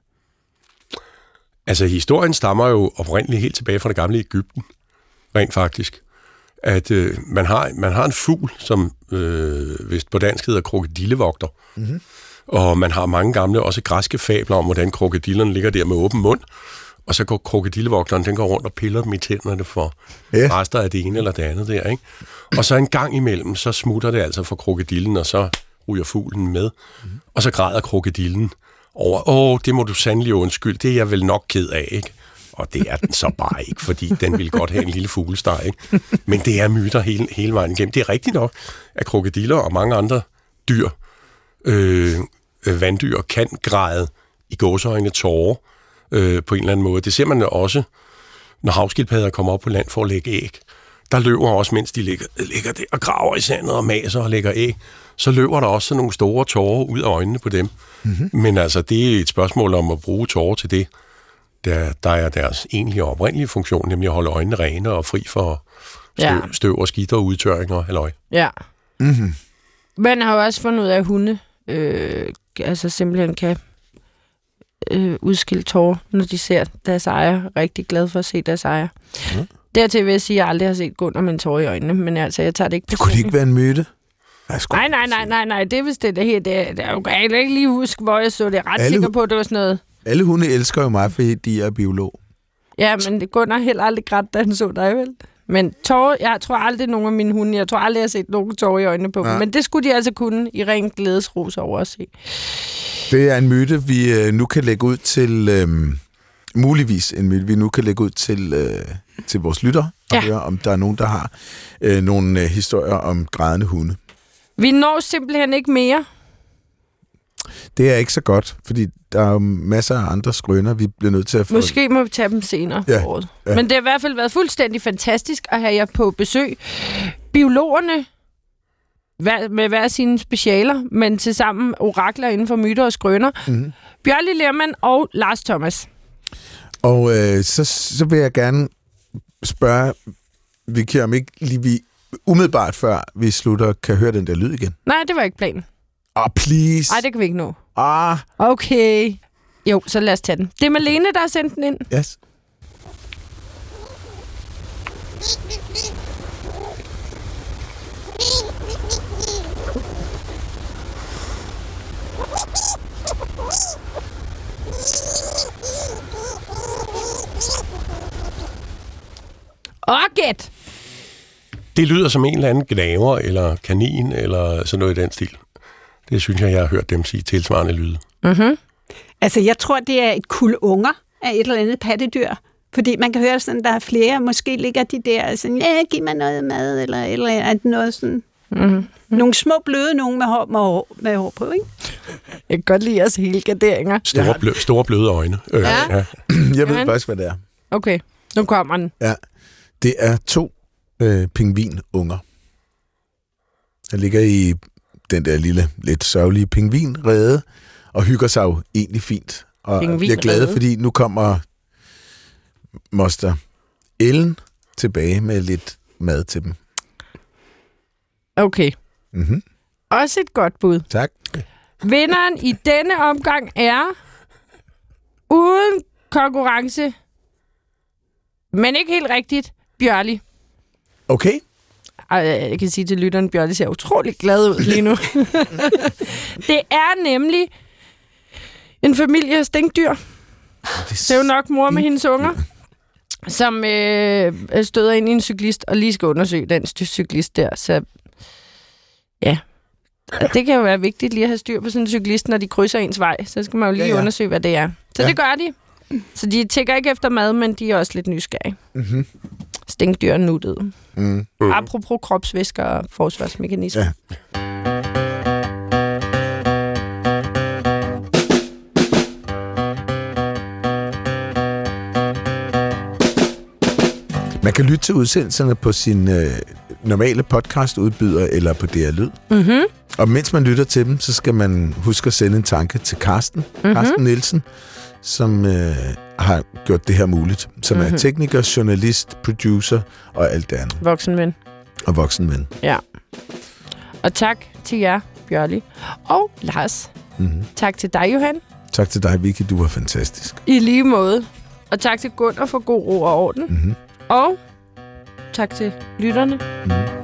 altså historien stammer jo oprindeligt helt tilbage fra det gamle Ægypten, rent faktisk. At øh, man, har, man har en fugl, som øh, vist på dansk hedder krokodillevogter. Mm-hmm. Og man har mange gamle, også græske fabler om, hvordan krokodillerne ligger der med åben mund. Og så går krokodillevogteren, den går rundt og piller dem i tænderne for ja. rester af det ene eller det andet der, ikke? Og så en gang imellem, så smutter det altså for krokodillen, og så ryger fuglen med. Mm-hmm. Og så græder krokodillen over, åh, det må du sandelig undskylde, det er jeg vel nok ked af, ikke? Og det er den så bare ikke, fordi den vil godt have en lille fuglesteg, ikke? Men det er myter hele, hele vejen igennem. Det er rigtigt nok, at krokodiller og mange andre dyr, øh, øh, vanddyr, kan græde i gåseøjne tårer øh, på en eller anden måde. Det ser man jo også, når havskildpadder kommer op på land for at lægge æg. Der løber også, mens de ligger, ligger der og graver i sandet og maser og lægger æg, så løber der også sådan nogle store tårer ud af øjnene på dem. Mm-hmm. Men altså, det er et spørgsmål om at bruge tårer til det, der, der er deres egentlige og oprindelige funktion, nemlig at holde øjnene rene og fri for støv, Ja. ja. støv og skidt og udtørring og halløj. Ja. Mm-hmm. Man har jo også fundet ud af, at hunde øh, altså simpelthen kan øh, udskille tårer, når de ser deres ejer. Rigtig glad for at se deres ejer. Mm. Dertil vil jeg sige, at jeg aldrig har set Gunnar med en tår i øjnene, men altså, jeg tager det ikke Det kunne det ikke være en myte? Nej, nej, nej, nej, nej, det er vist det, det her. Det, det jeg kan ikke lige huske, hvor jeg så det. Jeg er ret Alle sikker på, at det var sådan noget. Alle hunde elsker jo mig, fordi de er biolog. Ja, men det Gunnar heller aldrig grædt, da han så dig, vel? Men tårer, jeg tror aldrig nogen af mine hunde, jeg tror aldrig, jeg har set nogen tårer i øjnene på dem. Nej. Men det skulle de altså kunne i ren glædesros over at se. Det er en myte, vi øh, nu kan lægge ud til... Øh, muligvis en myte, vi nu kan lægge ud til, øh, til vores lytter og Ja. høre, om der er nogen, der har øh, nogle øh, historier om grædende hunde. Vi når simpelthen ikke mere. Det er ikke så godt, fordi der er jo masser af andre skrøner, vi bliver nødt til at få. Måske må vi tage dem senere Ja, ja, året. ja. Men det har i hvert fald været fuldstændig fantastisk at have jer på besøg. Biologerne hver, med hver sine specialer, men til sammen orakler inden for myter og skrøner. Mhm. Bjørli Lermann og Lars Thomas. Og øh, så, så vil jeg gerne spørge Vicky, om ikke lige vi umiddelbart før vi slutter, kan høre den der lyd igen. Nej, det var ikke planen. Ah, please. Nej, det kan vi ikke nå. Ah, Okay. Jo, så lad os tage den. Det er Malene, der har sendt den ind. yes. Og gæt! Det lyder som en eller anden gnaver, eller kanin, eller sådan noget i den stil. Det synes jeg, jeg har hørt dem sige tilsvarende lyde. Mm-hmm. Altså, jeg tror, det er et kul unger af et eller andet pattedyr. Fordi man kan høre sådan, der er flere, måske ligger de der sådan, ja, giv mig noget mad, eller, eller er det noget sådan... Mm-hmm. Nogle små bløde nogen med hår, med hår, med hår på, ikke? Jeg kan godt lide jeres hele garderinger. Store, Ja. blø, store bløde øjne. Øh, Ja. ja. Jeg ved faktisk, hvad det er. Okay, nu kommer den. Ja, det er to øh, pingvinunger. Der ligger i den der lille, lidt sørgelige pingvin redde, og hygger sig jo egentlig fint. Og bliver glade, fordi nu kommer moster Ellen tilbage med lidt mad til dem. Okay. Mm-hmm. Også et godt bud. Tak. Vinderen i denne omgang er uden konkurrence, men ikke helt rigtigt, Bjørli. Okay. Ej, Jeg kan sige til lytteren, Bjørli ser utrolig glad ud lige nu. det er nemlig en familie af stinkdyr. Det er jo nok mor med hendes unger, som øh, støder ind i en cyklist og lige skal undersøge den cyklist der. Så ja, Og det kan jo være vigtigt lige at have styr på sådan en cyklist, når de krydser ens vej. Så skal man jo lige Ja, ja, undersøge, hvad det er. Så ja. det gør de. Så de tækker ikke efter mad, men de er også lidt nysgerrige. Mm-hmm. Stinkdyr nuttede. Mm. Mm. Apropos kropsvæsker og forsvarsmekanismer. Ja. Man kan lytte til udsendelserne på sin øh, normale podcastudbyder eller på DR Lyd. Mm-hmm. Og mens man lytter til dem, så skal man huske at sende en tanke til Carsten, mm-hmm. Carsten Nielsen, som øh, har gjort det her muligt. Som mm-hmm. er tekniker, journalist, producer og alt det andet. Voksenven. Og voksenven. Ja. Og tak til jer, Bjørli. Og Lars. Mm-hmm. Tak til dig, Johan. Tak til dig, Vicky. Du var fantastisk. I lige måde. Og tak til Gunnar for god ro og orden. Mm-hmm. Og tak til lytterne. Mm-hmm.